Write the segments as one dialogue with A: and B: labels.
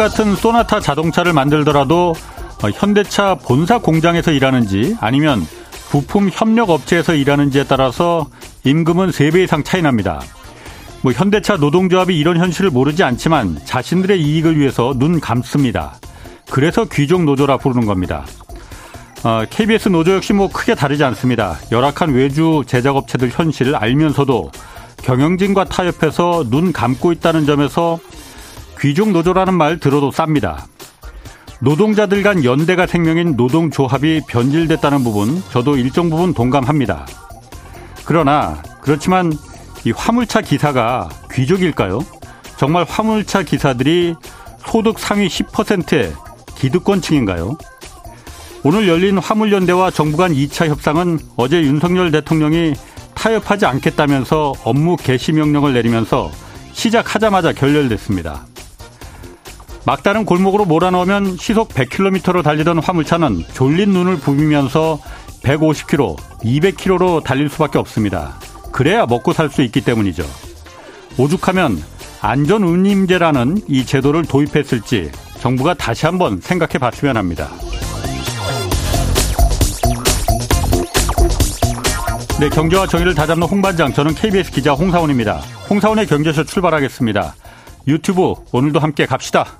A: 똑같은 소나타 자동차를 만들더라도 어, 현대차 본사 공장에서 일하는지 아니면 부품 협력 업체에서 일하는지에 따라서 임금은 3배 이상 차이 납니다. 뭐 현대차 노동조합이 이런 현실을 모르지 않지만 자신들의 이익을 위해서 눈 감습니다. 그래서 귀족 노조라 부르는 겁니다. 어, KBS 노조 역시 뭐 크게 다르지 않습니다. 열악한 외주 제작업체들 현실을 알면서도 경영진과 타협해서 눈 감고 있다는 점에서 귀족 노조라는 말 들어도 쌉니다. 노동자들 간 연대가 생명인 노동조합이 변질됐다는 부분 저도 일정 부분 동감합니다. 그러나 그렇지만 이 화물차 기사가 귀족일까요? 정말 화물차 기사들이 소득 상위 10%의 기득권층인가요? 오늘 열린 화물연대와 정부 간 2차 협상은 어제 윤석열 대통령이 타협하지 않겠다면서 업무 개시 명령을 내리면서 시작하자마자 결렬됐습니다. 막다른 골목으로 몰아넣으면 시속 100km로 달리던 화물차는 졸린 눈을 부비면서 150km, 200km로 달릴 수밖에 없습니다. 그래야 먹고 살 수 있기 때문이죠. 오죽하면 안전운임제라는 이 제도를 도입했을지 정부가 다시 한번 생각해 봤으면 합니다. 네, 경제와 정의를 다잡는 홍반장, 저는 KBS 기자 홍사원입니다. 홍사원의 경제쇼 출발하겠습니다. 유튜브 오늘도 함께 갑시다.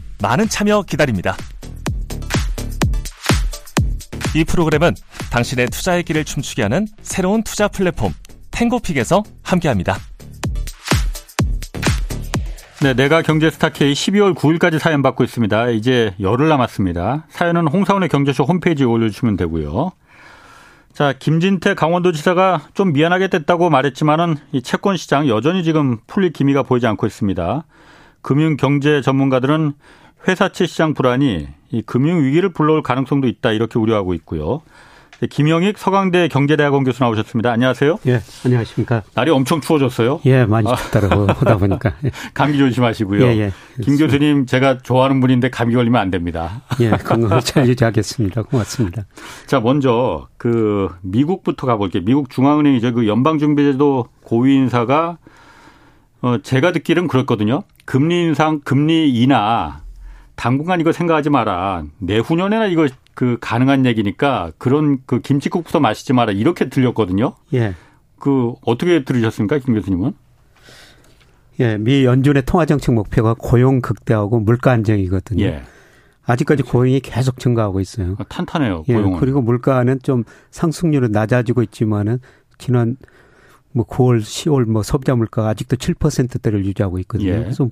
B: 많은 참여 기다립니다. 이 프로그램은 당신의 투자의 길을 춤추게 하는 새로운 투자 플랫폼 탱고픽에서 함께합니다.
A: 네, 내가 경제 스타 K 12월 9일까지 사연 받고 있습니다. 이제 열흘 남았습니다. 사연은 홍사원의 경제쇼 홈페이지에 올려주시면 되고요. 자, 김진태 강원도지사가 좀 미안하게 됐다고 말했지만은 이 채권 시장 여전히 지금 풀릴 기미가 보이지 않고 있습니다. 금융 경제 전문가들은 회사채 시장 불안이 이 금융 위기를 불러올 가능성도 있다 이렇게 우려하고 있고요. 네, 김영익 서강대 경제대학원 교수 나오셨습니다. 안녕하세요.
C: 예, 안녕하십니까.
A: 날이 엄청 추워졌어요.
C: 예, 많이 춥더라고 아. 하다 보니까.
A: 감기 조심하시고요. 예, 예. 김 교수님 제가 좋아하는 분인데 감기 걸리면 안 됩니다.
C: 예, 건강을 잘 유지하겠습니다. 고맙습니다.
A: 자, 먼저 그 미국부터 가볼게요. 미국 중앙은행이죠. 그 연방준비제도 고위 인사가 어 제가 듣기는 그렇거든요. 금리 인상, 금리 인하 당분간 이거 생각하지 마라. 내후년에나 이거 그 가능한 얘기니까 그런 그 김치국부터 마시지 마라 이렇게 들렸거든요.
C: 예.
A: 그 어떻게 들으셨습니까, 김 교수님은?
C: 예, 미 연준의 통화 정책 목표가 고용 극대화하고 물가 안정이거든요. 예. 아직까지 고용이 계속 증가하고 있어요.
A: 아, 탄탄해요. 고용은.
C: 예, 그리고 물가는 좀 상승률은 낮아지고 있지만은 지난 뭐 9월, 10월 뭐 소비자 물가가 아직도 7%대를 유지하고 있거든요. 예. 그래서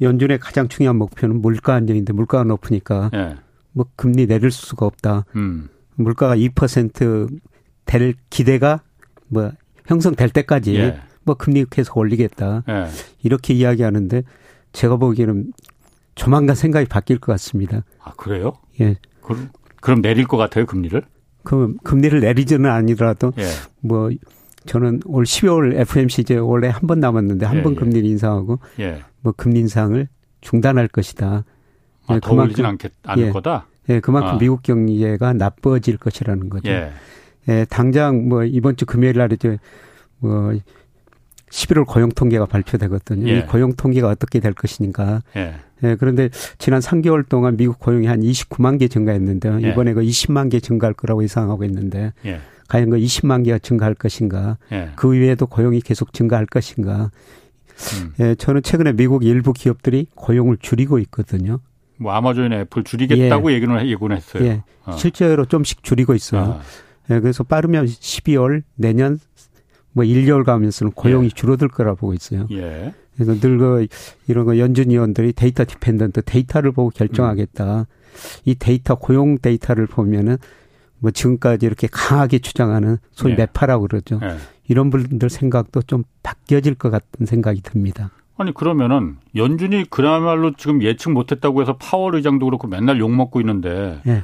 C: 연준의 가장 중요한 목표는 물가 안정인데 물가가 높으니까 예. 뭐 금리 내릴 수가 없다. 음. 물가가 2%될 기대가 뭐 형성될 때까지 예. 뭐 금리 계속 올리겠다. 예. 이렇게 이야기하는데 제가 보기에는 조만간 생각이 바뀔 것 같습니다.
A: 아 그래요?
C: 예.
A: 그럼, 그럼 내릴 것 같아요 금리를?
C: 그 금리를 내리지는 아니더라도 예. 뭐 저는 올 12월 FMC 이제 원래 한 번 남았는데 한번 예, 예. 금리를 인상하고 예. 뭐 금리 인상을 중단할 것이다.
A: 아, 더 올리진 않겠, 않을
C: 예,
A: 거다?
C: 예, 그만큼 아. 미국 경제가 나빠질 것이라는 거죠. 예. 예, 당장 뭐 이번 주 금요일 날 이제 뭐 11월 고용 통계가 발표되거든요. 예. 이 고용 통계가 어떻게 될 것이니까. 예. 예. 그런데 지난 3개월 동안 미국 고용이 한 29만 개 증가했는데요. 예. 이번에 그 20만 개 증가할 거라고 예상하고 있는데 예. 과연 그 20만 개가 증가할 것인가? 예. 그 이외에도 고용이 계속 증가할 것인가? 음. 예, 저는 최근에 미국 일부 기업들이 고용을 줄이고 있거든요.
A: 뭐 아마존이나 애플 줄이겠다고 예. 얘기는 예고는 했어요. 예.
C: 어. 실제로 좀씩 줄이고 있어요. 아. 예, 그래서 빠르면 12월 내년 뭐 1개월 가면서는 고용이 예. 줄어들 거라 보고 있어요. 예. 그래서 늘 그 이런 거 연준 위원들이 data dependent 데이터를 보고 결정하겠다. 음. 이 데이터 고용 데이터를 보면은 뭐 지금까지 이렇게 강하게 주장하는 소위 예. 매파라고 그러죠. 예. 이런 분들 생각도 좀 바뀌어질 것 같은 생각이 듭니다.
A: 아니 그러면은 연준이 그야말로 지금 예측 못했다고 해서 파월 의장도 그렇고 맨날 욕 먹고 있는데 네.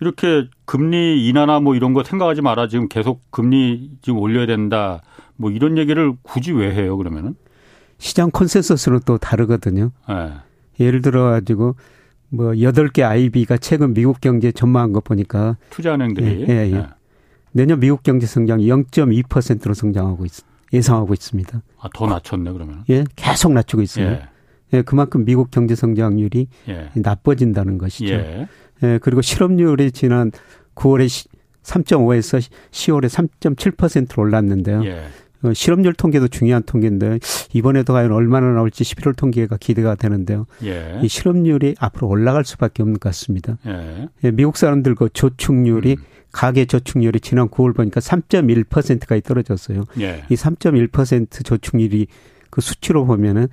A: 이렇게 금리 인하나 뭐 이런 거 생각하지 마라 지금 계속 금리 지금 올려야 된다 뭐 이런 얘기를 굳이 왜 해요 그러면은
C: 시장 컨센서스는 또 다르거든요. 네. 예를 들어 가지고 뭐 여덟 개 IB가 최근 미국 경제 전망한 거 보니까
A: 투자은행들이
C: 예, 예, 예. 네. 내년 미국 경제 성장이 0.2%로 성장하고 있, 예상하고 있습니다.
A: 아, 더 낮췄네 그러면.
C: 예, 계속 낮추고 있어요. 예. 예 그만큼 미국 경제 성장률이 예. 나빠진다는 것이죠. 예. 예, 그리고 실업률이 지난 9월에 3.5에서 10월에 3.7%로 올랐는데요. 예. 어, 실업률 통계도 중요한 통계인데 이번에도 과연 얼마나 나올지 11월 통계가 기대가 되는데요. 예. 이 실업률이 앞으로 올라갈 수밖에 없는 것 같습니다. 예. 예 미국 사람들 그 저축률이 음. 가계 저축률이 지난 9월 보니까 3.1%까지 떨어졌어요. 예. 이3.1% 저축률이 그 수치로 보면은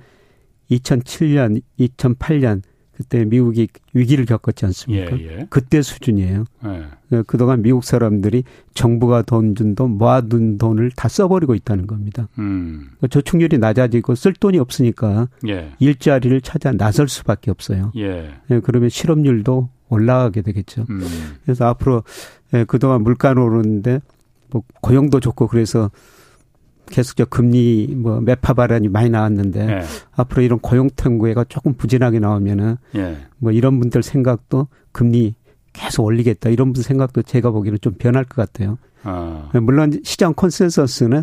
C: 2007년, 2008년 그때 미국이 위기를 겪었지 않습니까? 예, 예. 그때 수준이에요. 예. 그 그동안 미국 사람들이 정부가 돈 준 돈, 모아둔 돈을 다 써버리고 있다는 겁니다. 음. 저축률이 낮아지고 쓸 돈이 없으니까 예. 일자리를 찾아 나설 수밖에 없어요. 예. 예 그러면 실업률도 올라가게 되겠죠. 음. 그래서 앞으로 그동안 물가는 오르는데 뭐 고용도 좋고 그래서 계속적 금리 뭐 매파 발언이 많이 나왔는데 예. 앞으로 이런 고용 통계가 조금 부진하게 나오면은 예. 뭐 이런 분들 생각도 금리 계속 올리겠다 이런 분들 생각도 제가 보기에는 좀 변할 것 같아요. 아. 물론 시장 컨센서스는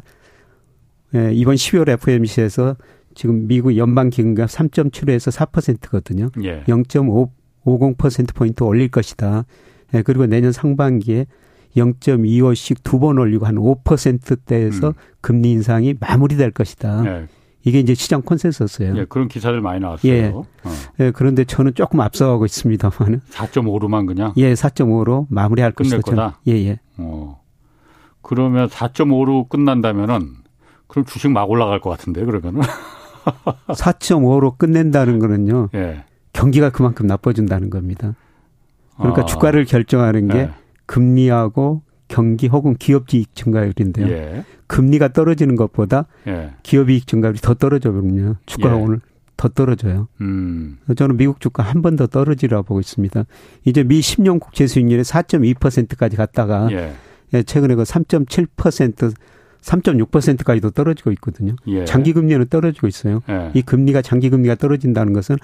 C: 예, 이번 12월 FOMC에서 지금 미국 연방 기금가 3.75에서 4%거든요. 예. 0.50% 포인트 올릴 것이다. 예, 그리고 내년 상반기에 0.25씩 두 번 올리고 한 5%대에서 음. 금리 인상이 마무리될 것이다. 네. 이게 이제 시장 컨센서스예요.
A: 예, 그런 기사들 많이 나왔어요.
C: 예. 어. 예, 그런데 저는 조금 앞서가고 있습니다만은
A: 4.5로만 그냥
C: 예, 4.5로 마무리할 것이다. 거다. 예, 예. 어.
A: 그러면 4.5로 끝난다면은 그럼 주식 막 올라갈 것 같은데 그러면은
C: 4.5로 끝낸다는 거는요. 예. 경기가 그만큼 나빠진다는 겁니다. 그러니까 아. 주가를 결정하는 게 예. 금리하고 경기 혹은 기업 이익 증가율인데요. 예. 금리가 떨어지는 것보다 예. 기업 이익 증가율이 더 떨어져 버리면 주가가 예. 오늘 더 떨어져요. 음. 저는 미국 주가 한 번 더 떨어지라고 보고 있습니다. 이제 미 10년 국채 수익률이 4.2%까지 갔다가 예. 예 최근에 그 3.7% 3.6%까지도 떨어지고 있거든요. 예. 장기 금리는 떨어지고 있어요. 예. 이 금리가 장기 금리가 떨어진다는 것은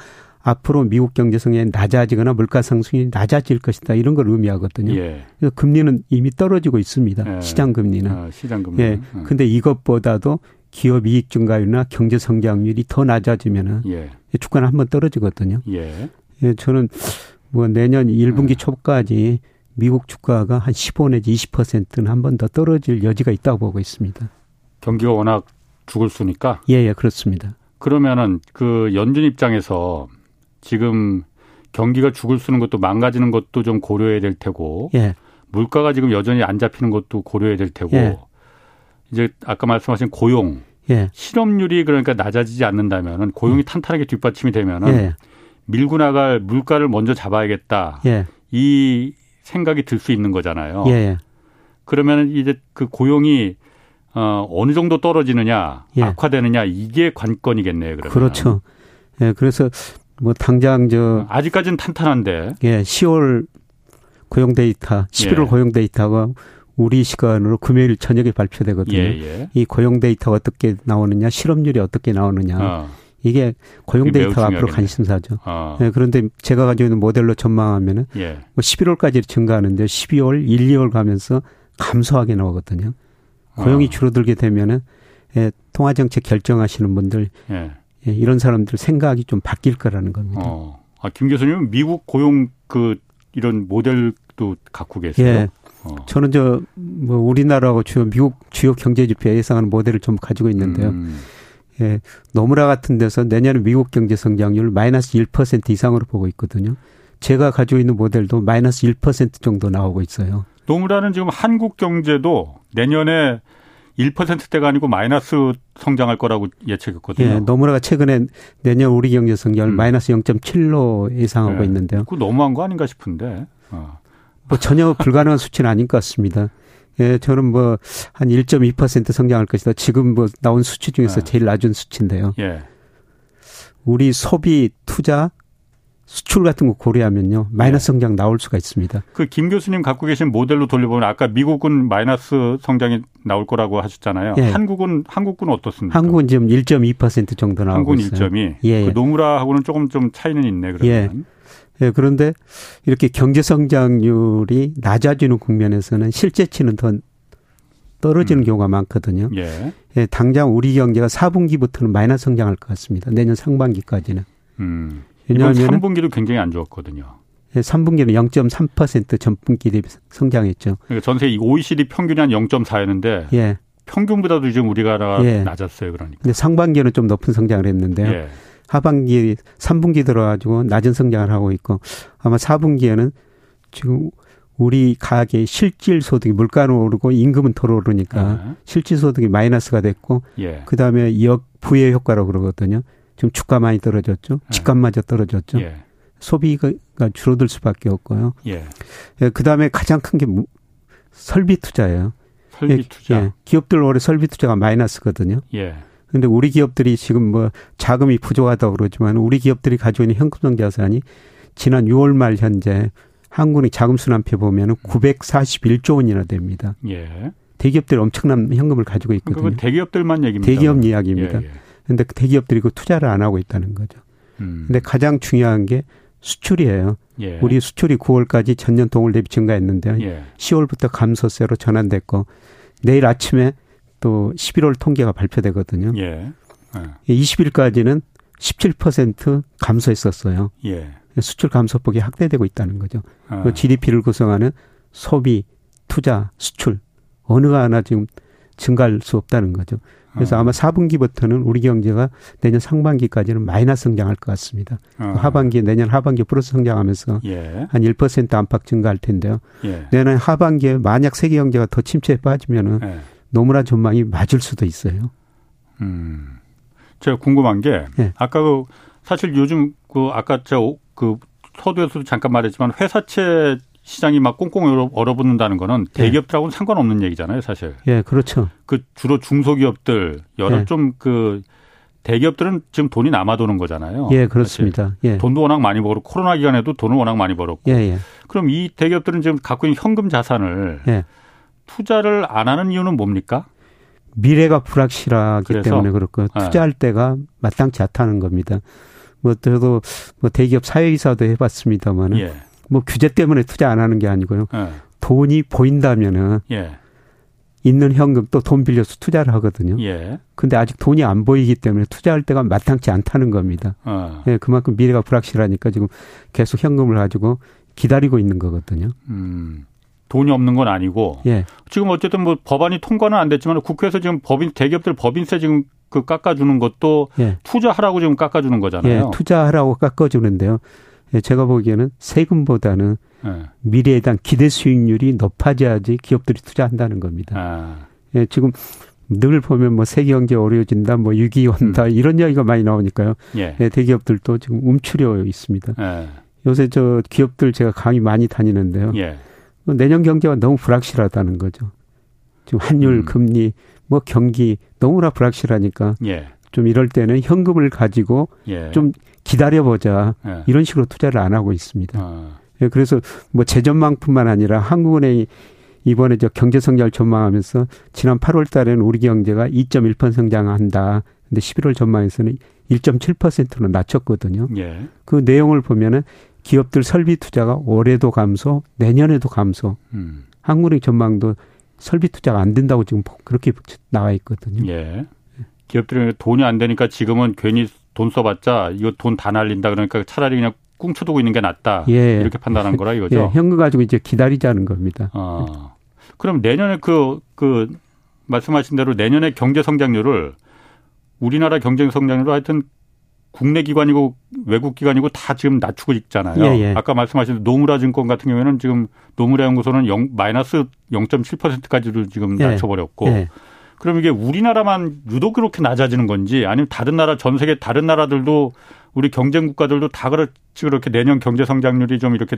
C: 앞으로 미국 경제 성장이 낮아지거나 물가 상승이 낮아질 것이다 이런 걸 의미하거든요. 예. 그래서 금리는 이미 떨어지고 있습니다. 예. 시장 금리는. 아,
A: 시장 금리.
C: 예. 음. 근데 이것보다도 기업 이익 증가율이나 경제 성장률이 더 낮아지면은 예. 주가는 한번 떨어지거든요. 예. 예. 저는 뭐 내년 1분기 음. 초까지 미국 주가가 한 15 내지 20%는 한 번 더 떨어질 여지가 있다고 보고 있습니다.
A: 경기가 워낙 죽을 수니까.
C: 예, 예, 그렇습니다.
A: 그러면은 그 연준 입장에서 지금 경기가 죽을 수는 것도 망가지는 것도 좀 고려해야 될 테고 예. 물가가 지금 여전히 안 잡히는 것도 고려해야 될 테고 예. 이제 아까 말씀하신 고용 예. 실업률이 그러니까 낮아지지 않는다면은 고용이 음. 탄탄하게 뒷받침이 되면은 예. 밀고 나갈 물가를 먼저 잡아야겠다 예. 이 생각이 들 수 있는 거잖아요. 예. 그러면 이제 그 고용이 어 어느 정도 떨어지느냐 악화되느냐 이게 관건이겠네요. 그러면.
C: 그렇죠. 예, 그래서 뭐 당장 저
A: 아직까지는 탄탄한데.
C: 예, 10월 고용 데이터, 11월 예. 고용 데이터가 우리 시간으로 금요일 저녁에 발표되거든요. 예, 예. 이 고용 데이터가 어떻게 나오느냐, 실업률이 어떻게 나오느냐. 어. 이게 고용 데이터가 앞으로 관심사죠. 어. 예, 그런데 제가 가지고 있는 모델로 전망하면은 예. 뭐 11월까지 증가하는데 12월, 1, 2월 가면서 감소하게 나오거든요. 고용이 어. 줄어들게 되면은 예, 통화 정책 결정하시는 분들 예. 예, 이런 사람들 생각이 좀 바뀔 거라는 겁니다. 어.
A: 아, 김 교수님은 미국 고용 그 이런 모델도 갖고 계세요? 예.
C: 어. 저는 저 뭐 우리나라하고 주요 미국 주요 경제 지표 예상하는 모델을 좀 가지고 있는데요. 음. 예, 노무라 같은 데서 내년에 미국 경제 성장률 마이너스 1% 이상으로 보고 있거든요. 제가 가지고 있는 모델도 마이너스 1% 정도 나오고 있어요.
A: 노무라는 지금 한국 경제도 내년에 1%대가 아니고 마이너스 성장할 거라고 예측했거든요. 예,
C: 노무라가 최근에 내년 우리 경제 성장을 음. 마이너스 0.7로 예상하고 네. 있는데요.
A: 그 너무한 거 아닌가 싶은데. 어.
C: 뭐 전혀 불가능한 수치는 아닌 것 같습니다. 예, 저는 뭐 한 1.2% 성장할 것이다. 지금 뭐 나온 수치 중에서 네. 제일 낮은 수치인데요. 예. 우리 소비, 투자, 수출 같은 거 고려하면요 마이너스 네. 성장 나올 수가 있습니다.
A: 그 김 교수님 갖고 계신 모델로 돌려보면 아까 미국은 마이너스 성장이 나올 거라고 하셨잖아요. 예. 한국은 한국은 어떻습니까?
C: 한국은 지금 1.2% 정도 나오고
A: 한국은
C: 있어요.
A: 1점이 예, 그 노무라하고는 조금 좀 차이는 있네 그러면.
C: 예. 예, 그런데 이렇게 경제 성장률이 낮아지는 국면에서는 실제치는 더 떨어지는 음. 경우가 많거든요. 예. 예. 당장 우리 경제가 4분기부터는 마이너스 성장할 것 같습니다. 내년 상반기까지는. 음.
A: 왜냐하면 3분기도 굉장히 안 좋았거든요.
C: 3분기는 예, 0.3% 전분기 대비 성장했죠.
A: 그러니까 전세 OECD 평균이 한 0.4였는데 예. 평균보다도 지금 우리가 예. 낮았어요. 그러니까.
C: 근데 상반기는 좀 높은 성장을 했는데요. 예. 하반기 3분기 들어가지고 낮은 성장을 하고 있고 아마 4분기에는 지금 우리 가계 실질 소득이 물가는 오르고 임금은 덜 오르니까 네. 실질 소득이 마이너스가 됐고 예. 그다음에 역 부의 효과라고 그러거든요. 지금 주가 많이 떨어졌죠. 네. 집값마저 떨어졌죠. 예. 소비가 줄어들 수밖에 없고요. 예. 예 그다음에 가장 큰 게 설비 투자예요.
A: 설비 예, 투자. 예,
C: 기업들 올해 설비 투자가 마이너스거든요. 예. 근데 우리 기업들이 지금 뭐 자금이 부족하다고 그러지만 우리 기업들이 가지고 있는 현금성 자산이 지난 6월 말 현재 한국의 자금 순환표 보면은 941조 원이나 됩니다. 예. 대기업들이 엄청난 현금을 가지고 있거든요.
A: 대기업들만 얘기입니다.
C: 대기업 이야기입니다. 예, 예. 근데 그 대기업들이 그 투자를 안 하고 있다는 거죠. 음. 근데 가장 중요한 게 수출이에요. 예. 우리 수출이 9월까지 전년 동월 대비 증가했는데요. 예. 10월부터 감소세로 전환됐고 내일 아침에 또 11월 통계가 발표되거든요. 예. 예. 20일까지는 17% 감소했었어요. 예. 수출 감소폭이 확대되고 있다는 거죠. 아. 그 GDP를 구성하는 소비, 투자, 수출 어느가 하나 지금 증가할 수 없다는 거죠. 그래서 어. 아마 4분기부터는 우리 경제가 내년 상반기까지는 마이너스 성장할 것 같습니다. 어. 하반기 내년 하반기 플러스 성장하면서 예. 한1% 안팎 증가할 텐데요. 예. 내년 하반기에 만약 세계 경제가 더 침체에 빠지면은 예. 노무라 전망이 맞을 수도 있어요.
A: 음. 제가 궁금한 게 예. 아까 그 사실 요즘 그 아까 저그 서두에서도 잠깐 말했지만 회사채 시장이 막 꽁꽁 얼어붙는다는 거는 예. 대기업들하고는 예. 상관없는 얘기잖아요, 사실.
C: 예, 그렇죠.
A: 그 주로 중소기업들 여러 예. 좀그 대기업들은 지금 돈이 남아도는 거잖아요.
C: 예, 그렇습니다. 예.
A: 돈도 워낙 많이 벌고 코로나 기간에도 돈을 워낙 많이 벌었고. 예, 예. 그럼 이 대기업들은 지금 갖고 있는 현금 자산을 예. 투자를 안 하는 이유는 뭡니까?
C: 미래가 불확실하기? 때문에 그렇고 예. 투자할 때가 마땅치 않다는 겁니다. 뭐 저도 뭐 대기업 사회이사도 해봤습니다만은 예. 뭐 규제 때문에 투자 안 하는 게 아니고요. 예. 돈이 보인다면은 예. 있는 현금 또 돈 빌려서 투자를 하거든요. 예. 근데 아직 돈이 안 보이기 때문에 투자할 때가 마땅치 않다는 겁니다. 어. 예, 그만큼 미래가 불확실하니까 지금 계속 현금을 가지고 기다리고 있는 거거든요. 음.
A: 돈이 없는 건 아니고 예. 지금 어쨌든 뭐 법안이 통과는 안 됐지만 국회에서 지금 법인 대기업들 법인세 지금 그 깎아주는 것도 예. 투자하라고 지금 깎아주는 거잖아요.
C: 예, 투자하라고 깎아주는데요. 예, 제가 보기에는 세금보다는 예. 미래에 대한 기대 수익률이 높아져야지 기업들이 투자한다는 겁니다. 아. 예, 지금 늘 보면 뭐 세계 경제 어려워진다, 뭐 위기 온다 음. 이런 이야기가 많이 나오니까요. 예. 예 대기업들도 지금 움츠려 있습니다. 예. 요새 저 기업들 제가 강의 많이 다니는데요. 예. 내년 경제가 너무 불확실하다는 거죠. 지금 환율, 음. 금리, 뭐 경기 너무나 불확실하니까 예. 좀 이럴 때는 현금을 가지고 예. 좀 기다려보자 예. 이런 식으로 투자를 안 하고 있습니다. 아. 예, 그래서 뭐 재전망뿐만 아니라 한국은행이 이번에 저 경제 성장을 전망하면서 지난 8월 달에는 우리 경제가 2.1% 성장한다. 근데 11월 전망에서는 1.7%로 낮췄거든요. 예. 그 내용을 보면은 기업들 설비 투자가 올해도 감소, 내년에도 감소. 음. 한국은행 전망도 설비 투자가 안 된다고 지금 그렇게 나와 있거든요. 예.
A: 기업들이 돈이 안 되니까 지금은 괜히 돈 써봤자 이거 돈 다 날린다 그러니까 차라리 그냥 꿍쳐두고 있는 게 낫다. 예. 이렇게 판단한 거라 이거죠. 예.
C: 현금 가지고 이제 기다리자는 겁니다. 아.
A: 그럼 내년에 그, 그, 말씀하신 대로 내년에 경제 성장률을 우리나라 경제 성장률을 하여튼 국내 기관이고 외국 기관이고 다 지금 낮추고 있잖아요. 예, 예. 아까 말씀하신 노무라 증권 같은 경우에는 지금 노무라 연구소는 0, 마이너스 0.7%까지도 지금 예. 낮춰버렸고 예. 그럼 이게 우리나라만 유독 그렇게 낮아지는 건지 아니면 다른 나라 전 세계 다른 나라들도 우리 경쟁 국가들도 다 그렇지 그렇게 내년 경제 성장률이 좀 이렇게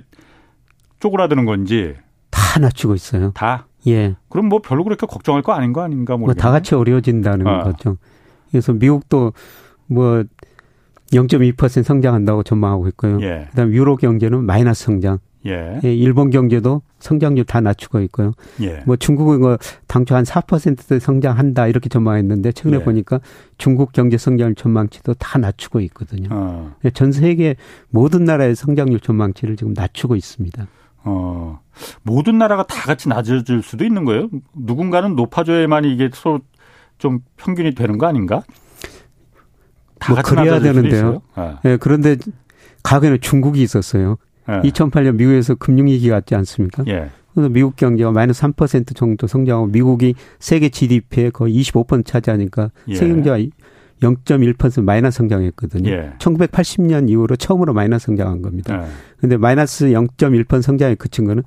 A: 쪼그라드는 건지
C: 다 낮추고 있어요.
A: 다?
C: 예.
A: 그럼 뭐 별로 그렇게 걱정할 거 아닌 거 아닌가 모르겠네.
C: 뭐다 같이 어려워진다는 아. 거죠. 그래서 미국도 뭐 0.2% 성장한다고 전망하고 있고요. 예. 그다음 유로 경제는 마이너스 성장. 예. 예. 일본 경제도 성장률 다 낮추고 있고요. 예. 뭐 중국은 뭐 당초 한4% 성장한다 이렇게 전망했는데 최근에 예. 보니까 중국 경제 성장률 전망치도 다 낮추고 있거든요. 어. 예, 전 세계 모든 나라의 성장률 전망치를 지금 낮추고 있습니다. 어.
A: 모든 나라가 다 같이 낮아질 수도 있는 거예요? 누군가는 높아져야만 이게 서로 좀 평균이 되는 거 아닌가?
C: 뭐 그래야 되는데요. 예. 네, 그런데 과거에는 중국이 있었어요. 예. 2008년 미국에서 금융위기 갔지 않습니까? 예. 그래서 미국 경제가 마이너스 3% 정도 성장하고 미국이 세계 GDP의 거의 25% 차지하니까 예. 세계 경제가 0.1% 마이너스 성장했거든요. 예. 1980년 이후로 처음으로 마이너스 성장한 겁니다. 예. 근데 마이너스 0.1% 성장에 그친 거는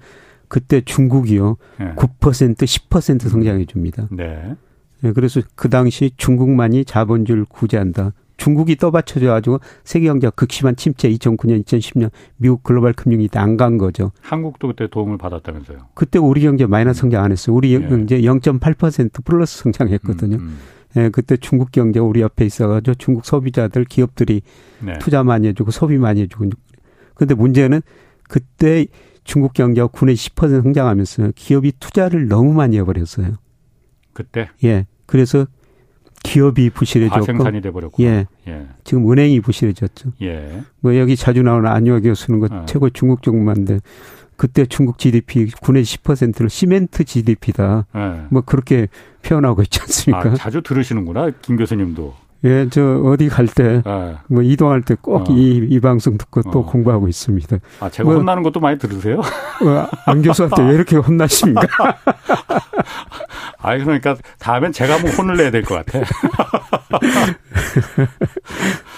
C: 그때 중국이요. 예. 9% 10% 성장해 줍니다. 네. 예, 그래서 그 당시 중국만이 자본주의를 구제한다. 중국이 떠받쳐줘가지고 세계 경제가 극심한 침체 2009년, 2010년 미국 글로벌 금융이 안간 거죠.
A: 한국도 그때 도움을 받았다면서요?
C: 그때 우리 경제 마이너스 성장 안 했어요. 우리 예. 경제 0.8% 플러스 성장했거든요. 음, 음. 예, 그때 중국 경제가 우리 옆에 있어가지고 중국 소비자들, 기업들이 네. 투자 많이 해주고 소비 많이 해주고. 근데 문제는 그때 중국 경제가 9내 10% 성장하면서 기업이 투자를 너무 많이 해버렸어요.
A: 그때?
C: 예. 그래서 기업이 부실해졌고
A: 과생산이 돼버렸고
C: 예. 예. 지금 은행이 부실해졌죠. 예. 뭐 여기 자주 나오는 안효 교수는 거 어. 최고 중국 정부인데 그때 중국 GDP 9내 10%를 시멘트 GDP다. 예. 뭐 그렇게 표현하고 있지 않습니까?
A: 아, 자주 들으시는구나 김 교수님도.
C: 예, 저 어디 갈 때, 네. 뭐 이동할 때 꼭 이이 어. 이 방송 듣고 또 어. 공부하고 있습니다.
A: 아, 제가 뭐, 혼나는 것도 많이 들으세요?
C: 어, 안 교수한테 왜 이렇게 혼나십니까?
A: 아, 그러니까 다음엔 제가 한번 혼을 내야 될 것 같아.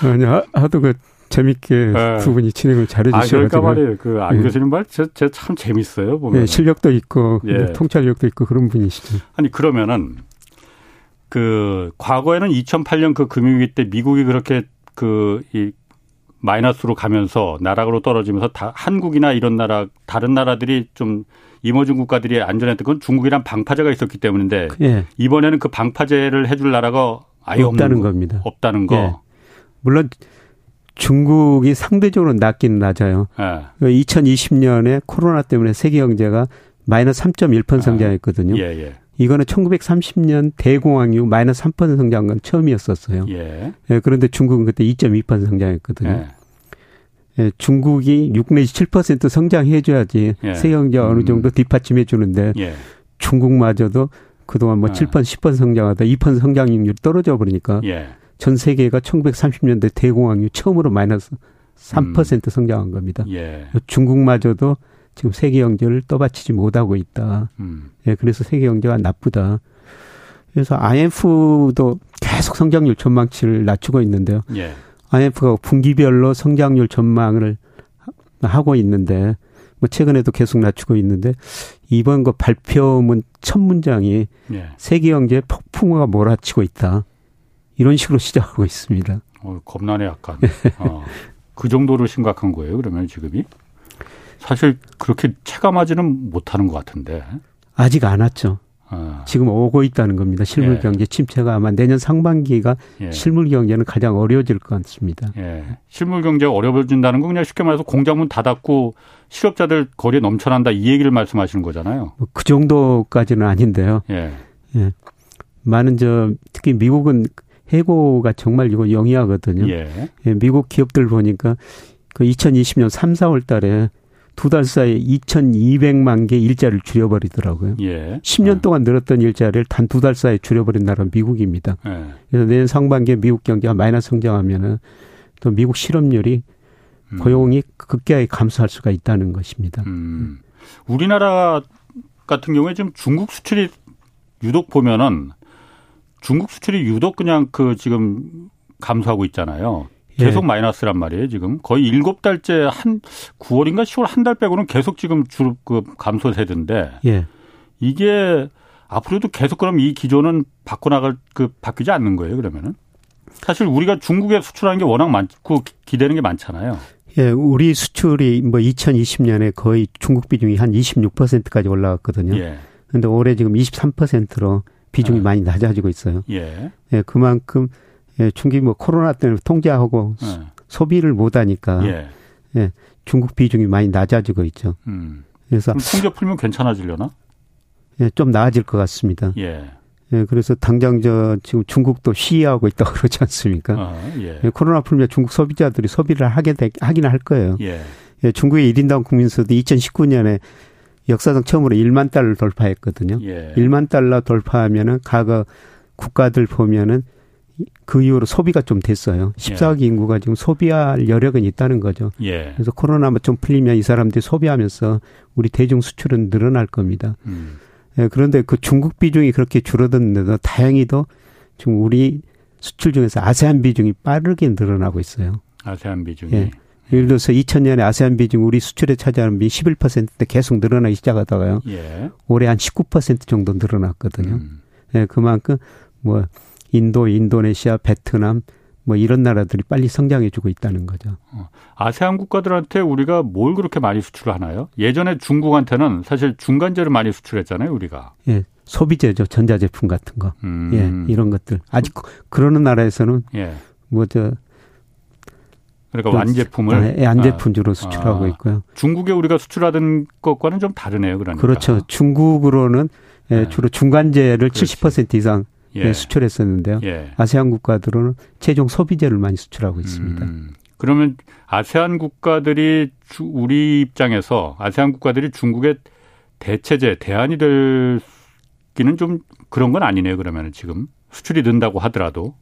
C: 아니, 하도 그 재밌게 네. 두 분이 진행을 잘해 주셔서. 아,
A: 그러니까 말이에요. 그안 예. 교수님 말, 제, 참 재밌어요. 보면.
C: 예, 실력도 있고, 예. 통찰력도 있고 그런 분이시죠.
A: 아니, 그러면은 그 과거에는 2008년 그 금융위기 때 미국이 그렇게 그 이 마이너스로 가면서 나락으로 떨어지면서 다 한국이나 이런 나라 다른 나라들이 좀 이모중 국가들이 안전했던 건 중국이란 방파제가 있었기 때문인데 예. 이번에는 그 방파제를 해줄 나라가 아예 없다는 겁니다. 없다는 거. 예.
C: 물론 중국이 상대적으로 낮긴 낮아요. 예. 2020년에 코로나 때문에 세계 경제가 마이너스 3.1% 아. 성장했거든요. 예, 예. 이거는 1930년 대공황 이후 마이너스 3% 성장한 건 처음이었었어요. 예. 예 그런데 중국은 그때 2.2% 성장했거든요. 예. 예, 중국이 6 내지 7% 성장해줘야지 예. 세계 경제 가 어느 음. 정도 뒷받침해 주는데 예. 중국마저도 그동안 뭐7% 10% 성장하다 2% 성장률이 떨어져 버리니까 예. 전 세계가 1930년대 대공황 이후 처음으로 마이너스 3% 음. 성장한 겁니다. 예. 중국마저도 지금 세계 경제를 떠받치지 못하고 있다. 음. 예, 그래서 세계 경제가 나쁘다. 그래서 IMF도 계속 성장률 전망치를 낮추고 있는데요. 예. IMF가 분기별로 성장률 전망을 하고 있는데 뭐 최근에도 계속 낮추고 있는데 이번 거 발표문 첫 문장이 예. 세계 경제 폭풍우가 몰아치고 있다. 이런 식으로 시작하고 있습니다.
A: 어, 겁나네 약간. 어, 그 정도로 심각한 거예요. 그러면 지금이? 사실 그렇게 체감하지는 못하는 것 같은데.
C: 아직 안 왔죠. 어. 지금 오고 있다는 겁니다. 실물 예. 경제 침체가 아마 내년 상반기가 예. 실물 경제는 가장 어려워질 것 같습니다. 예.
A: 실물 경제가 어려워진다는 건 그냥 쉽게 말해서 공장문 닫았고 실업자들 거리에 넘쳐난다 이 얘기를 말씀하시는 거잖아요.
C: 뭐그 정도까지는 아닌데요. 예. 예. 많은 저 특히 미국은 해고가 정말 이거 영위하거든요. 예. 예. 미국 기업들 보니까 그 2020년 3, 4월 달에 두 달 사이에 2,200만 개 일자리를 줄여버리더라고요. 예. 10년 예. 동안 늘었던 일자리를 단 두 달 사이에 줄여버린 나라가 미국입니다. 예. 그래서 내년 상반기에 미국 경제가 마이너스 성장하면은 또 미국 실업률이 음. 고용이 급격하게 감소할 수가 있다는 것입니다. 음.
A: 우리나라 같은 경우에 지금 중국 수출이 유독 보면은 중국 수출이 유독 그냥 그 지금 감소하고 있잖아요. 계속 예. 마이너스란 말이에요, 지금. 거의 일곱 달째 한 9월인가 10월 한 달 빼고는 계속 지금 주그 감소 세대인데 예. 이게 앞으로도 계속 그럼 이 기조는 바꿔 나갈 그 바뀌지 않는 거예요, 그러면은? 사실 우리가 중국에 수출하는 게 워낙 많고 기대는 게 많잖아요.
C: 예, 우리 수출이 뭐 2020년에 거의 중국 비중이 한 26%까지 올라갔거든요. 예. 근데 올해 지금 23%로 비중이 네. 많이 낮아지고 있어요. 예. 예 그만큼 예, 중국 뭐 코로나 때문에 통제하고 네. 소비를 못 하니까 예. 예. 중국 비중이 많이 낮아지고 있죠. 음.
A: 그래서 통제 풀면 괜찮아지려나?
C: 예, 좀 나아질 것 같습니다. 예. 예, 그래서 당장 저 지금 중국도 시위하고 있다고 그러지 않습니까? 아, 예. 예, 코로나 풀면 중국 소비자들이 소비를 하게 되, 하긴 할 거예요. 예. 예, 중국의 1인당 국민소득 2019년에 역사상 처음으로 1만 달러를 돌파했거든요. 예. 1만 달러 돌파하면은 과거 국가들 보면은 그 이후로 소비가 좀 됐어요. 14억 예. 인구가 지금 소비할 여력은 있다는 거죠. 예. 그래서 코로나만 좀 풀리면 이 사람들이 소비하면서 우리 대중 수출은 늘어날 겁니다. 음. 예, 그런데 그 중국 비중이 그렇게 줄어드는데도 다행히도 지금 우리 수출 중에서 아세안 비중이 빠르게 늘어나고 있어요.
A: 아세안 비중이. 예.
C: 예를 들어서 2000년에 아세안 비중 우리 수출에 차지하는 비 11%대 계속 늘어나기 시작하다가요. 예. 올해 한 19% 정도 늘어났거든요. 음. 예, 그만큼 뭐 인도, 인도네시아, 베트남 뭐 이런 나라들이 빨리 성장해주고 있다는 거죠. 어.
A: 아세안 국가들한테 우리가 뭘 그렇게 많이 수출을 하나요? 예전에 중국한테는 사실 중간재를 많이 수출했잖아요, 우리가.
C: 예, 소비재죠, 전자제품 같은 거. 음. 예, 이런 것들. 아직 그러는 나라에서는 예. 뭐저
A: 그러니까 그 완제품을
C: 아, 예, 완제품 주로 수출하고 아, 있고요.
A: 중국에 우리가 수출하던 것과는 좀 다르네요, 그러니까.
C: 그렇죠. 중국으로는 예, 네. 주로 중간재를 그렇지. 70% 이상 예. 수출했었는데요. 예. 아세안 국가들은 최종 소비재를 많이 수출하고 있습니다. 음.
A: 그러면 아세안 국가들이 주, 우리 입장에서 아세안 국가들이 중국의 대체제 대안이 될기는 좀 그런 건 아니네요. 그러면 지금 수출이 는다고 하더라도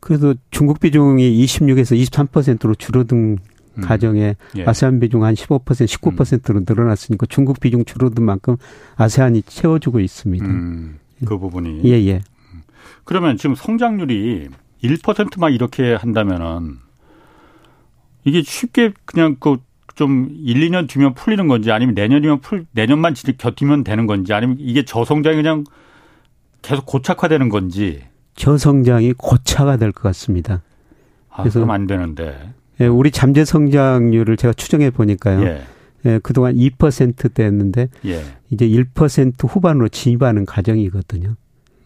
C: 그래도 중국 비중이 26에서 23%로 줄어든 음. 가정에 예. 아세안 비중 한 15% 19%로 음. 늘어났으니까 중국 비중 줄어든 만큼 아세안이 채워주고 있습니다. 음.
A: 그 부분이
C: 예 예.
A: 그러면 지금 성장률이 1%만 이렇게 한다면은 이게 쉽게 그냥 그 좀 1, 2년 뒤면 풀리는 건지 아니면 내년이면 풀 내년만 곁이면 되는 건지 아니면 이게 저성장이 그냥 계속 고착화되는 건지
C: 저성장이 고차가 될것 같습니다.
A: 아, 그래서 그럼 안 되는데.
C: 예, 우리 잠재 성장률을 제가 추정해 보니까요. 예. 예, 그동안 2%대였는데 예. 이제 1% 후반으로 진입하는 과정이거든요.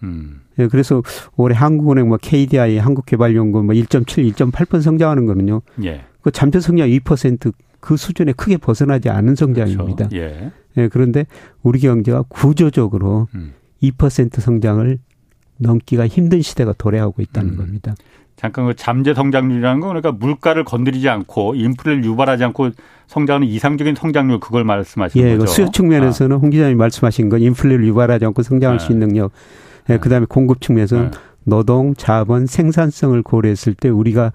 C: 음. 예, 그래서 올해 한국은행 뭐 KDI 한국개발연구원 뭐 1.7, 1.8% 성장하는 거는요. 예. 그 잠재 성장 2%그 수준에 크게 벗어나지 않은 성장입니다. 그렇죠. 예. 예. 그런데 우리 경제가 구조적으로 음. 2% 성장을 넘기가 힘든 시대가 도래하고 있다는 음. 겁니다.
A: 잠깐 그 잠재 성장률이라는 건 그러니까 물가를 건드리지 않고 인플레를 유발하지 않고 성장하는 이상적인 성장률 그걸 말씀하시는 예, 그 거죠.
C: 수요 측면에서는 아. 홍 기자님이 말씀하신 건 인플레를 유발하지 않고 성장할 네. 수 있는 능력 네. 그다음에 공급 측면에서는 네. 노동, 자본, 생산성을 고려했을 때 우리가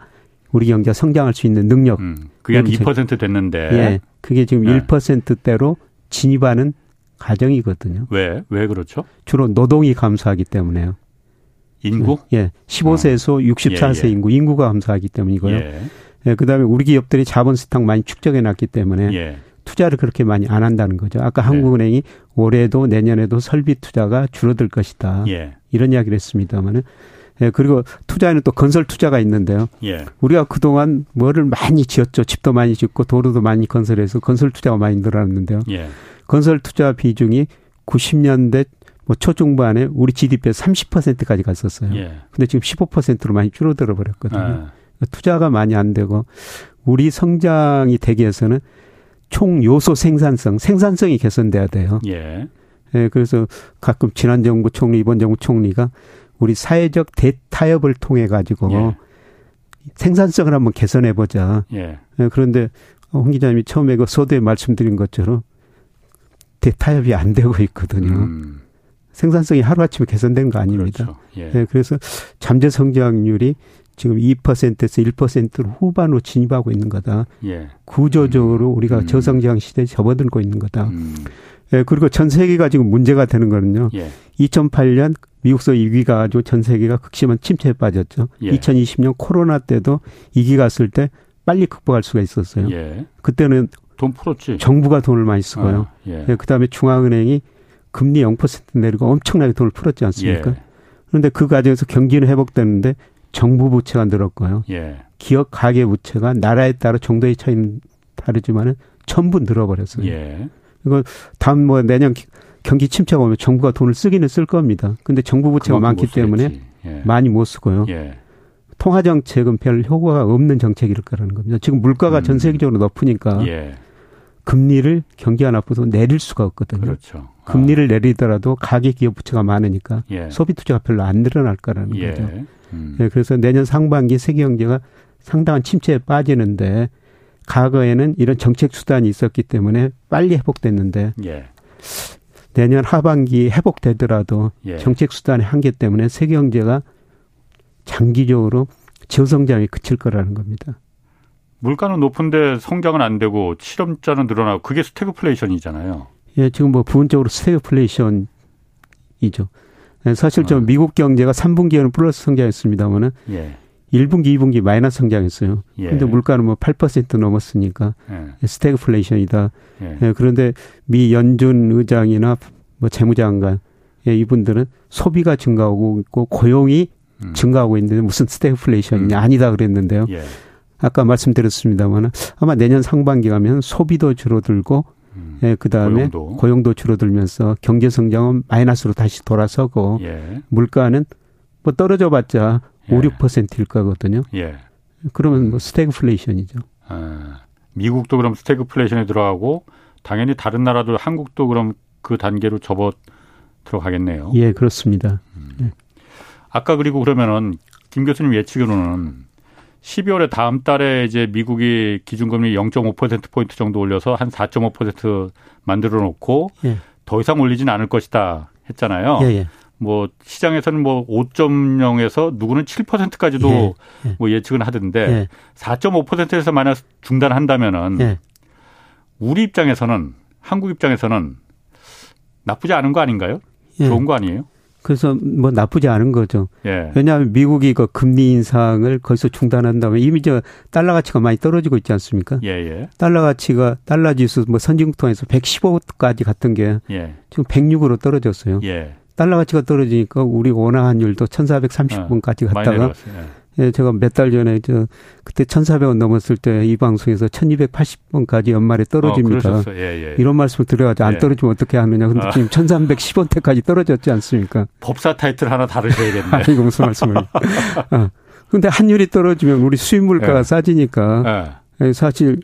C: 우리 경제가 성장할 수 있는 능력. 음,
A: 그게 한 2% 됐는데.
C: 예. 그게 지금 네. 1%대로 진입하는 과정이거든요.
A: 왜? 왜 그렇죠?
C: 주로 노동이 감소하기 때문에요.
A: 인구?
C: 예. 15세에서 어. 64세 예, 예. 인구, 인구가 감소하기 때문이고요. 예. 예. 그 다음에 우리 기업들이 자본 스탁 많이 축적해 놨기 때문에 예. 투자를 그렇게 많이 안 한다는 거죠. 아까 네. 한국은행이 올해도 내년에도 설비 투자가 줄어들 것이다. 예. 이런 이야기를 했습니다만은 예, 그리고 투자에는 또 건설 투자가 있는데요. 예. 우리가 그동안 뭐를 많이 지었죠. 집도 많이 짓고 도로도 많이 건설해서 건설 투자가 많이 늘어났는데요. 예. 건설 투자 비중이 90년대 뭐 초중반에 우리 GDP의 30%까지 갔었어요. 예. 근데 지금 15%로 많이 줄어들어 버렸거든요. 아. 투자가 많이 안 되고 우리 성장이 되기 위해서는 총 요소 생산성, 생산성이 개선돼야 돼요. 예. 예, 그래서 가끔 지난 정부 총리, 이번 정부 총리가 우리 사회적 대타협을 통해 가지고 예. 생산성을 한번 개선해 보자. 예. 예. 그런데 홍 기자님이 처음에 그 소두에 말씀드린 것처럼 대타협이 안 되고 있거든요. 음. 생산성이 하루아침에 개선된 거 아닙니다. 그렇죠. 예. 예. 그래서 잠재 성장률이 지금 2%에서 1%로 후반으로 진입하고 있는 거다. 예. 구조적으로 음. 우리가 음. 저성장 시대에 접어들고 있는 거다. 음. 예, 그리고 전 세계가 지금 문제가 되는 거는요. 예. 2008년 미국서 위기가 아주 전 세계가 극심한 침체에 빠졌죠. 예. 2020년 코로나 때도 위기 갔을 때 빨리 극복할 수가 있었어요. 예. 그때는
A: 돈 풀었지.
C: 정부가 돈을 많이 쓰고요. 아, 예. 예, 그다음에 중앙은행이 금리 0% 내리고 엄청나게 돈을 풀었지 않습니까? 예. 그런데 그 과정에서 경기는 회복되는데 정부 부채가 늘었고요. 예. 기업 가계 부채가 나라에 따라 정도의 차이는 다르지만은 전부 늘어버렸어요. 예. 이거 다음 뭐 내년 경기 침체가 오면 정부가 돈을 쓰기는 쓸 겁니다. 근데 정부 부채가 많기 때문에 예. 많이 못 쓰고요. 예. 통화 정책은 별 효과가 없는 정책일 거라는 겁니다. 지금 물가가 음. 전 세계적으로 높으니까 예. 금리를 경기가 나쁘도 내릴 수가 없거든요.
A: 그렇죠.
C: 아. 금리를 내리더라도 가계 기업 부채가 많으니까 예. 소비 투자가 별로 안 늘어날 거라는 예. 거죠. 음. 네, 그래서 내년 상반기 세계 경제가 상당한 침체에 빠지는데 과거에는 이런 정책 수단이 있었기 때문에 빨리 회복됐는데 예. 내년 하반기 회복되더라도 예. 정책 수단의 한계 때문에 세계 경제가 장기적으로 저성장이 그칠 거라는 겁니다.
A: 물가는 높은데 성장은 안 되고 실업자는 늘어나고 그게 스태그플레이션이잖아요.
C: 예, 지금 뭐 부분적으로 스태그플레이션이죠. 예, 사실 좀 어. 미국 경제가 3분기에는 플러스 성장했습니다만은 예. 1분기, 2분기 마이너스 성장했어요. 예. 근데 물가는 뭐 8% 넘었으니까 예. 스태그플레이션이다. 예. 예. 그런데 미 연준 의장이나 뭐 재무장관 예, 이분들은 소비가 증가하고 있고 고용이 음. 증가하고 있는데 무슨 스태그플레이션이 음. 아니다 그랬는데요. 예. 아까 말씀드렸습니다만 아마 내년 상반기 가면 소비도 줄어들고 음. 예, 그다음에 고용도. 고용도. 줄어들면서 경제 성장은 마이너스로 다시 돌아서고 예. 물가는 뭐 떨어져 봤자 예. 5, 6%일 거거든요. 예. 그러면 뭐 스태그플레이션이죠. 아,
A: 미국도 그럼 스태그플레이션에 들어가고 당연히 다른 나라도 한국도 그럼 그 단계로 접어 들어가겠네요.
C: 예, 그렇습니다. 음. 예.
A: 아까 그리고 그러면은 김 교수님 예측으로는 12월에 다음 달에 이제 미국이 기준금리 0.5% 포인트 정도 올려서 한 4.5% 만들어 놓고 예. 더 이상 올리지는 않을 것이다 했잖아요. 예, 예. 뭐 시장에서는 뭐 5.0에서 누구는 7%까지도 예, 예. 뭐 예측은 하던데 예. 4.5%에서 만약 중단한다면은 예. 우리 입장에서는 한국 입장에서는 나쁘지 않은 거 아닌가요? 예. 좋은 거 아니에요?
C: 그래서 뭐 나쁘지 않은 거죠. 예. 왜냐하면 미국이 그 금리 인상을 거기서 중단한다면 이미 저 달러 가치가 많이 떨어지고 있지 않습니까? 예, 예. 달러 가치가 달러 지수 뭐 선진국통에서 115까지 갔던 게 예. 지금 106으로 떨어졌어요. 예. 달러 가치가 떨어지니까 우리 원화 환율도 1,430원까지 어, 갔다가 예, 제가 몇 달 전에 저 그때 1,400원 넘었을 때 이 방송에서 1,280원까지 연말에 떨어집니다. 어, 예, 예. 이런 말씀을 드려가지고 안 예. 떨어지면 어떻게 하느냐. 근데 아. 지금 1,310원대까지 떨어졌지 않습니까?
A: 법사 타이틀 하나 다르셔야겠네. 아,
C: 이거 무슨 말씀을. 아. 근데 환율이 떨어지면 우리 수입 물가가 예. 싸지니까 예. 사실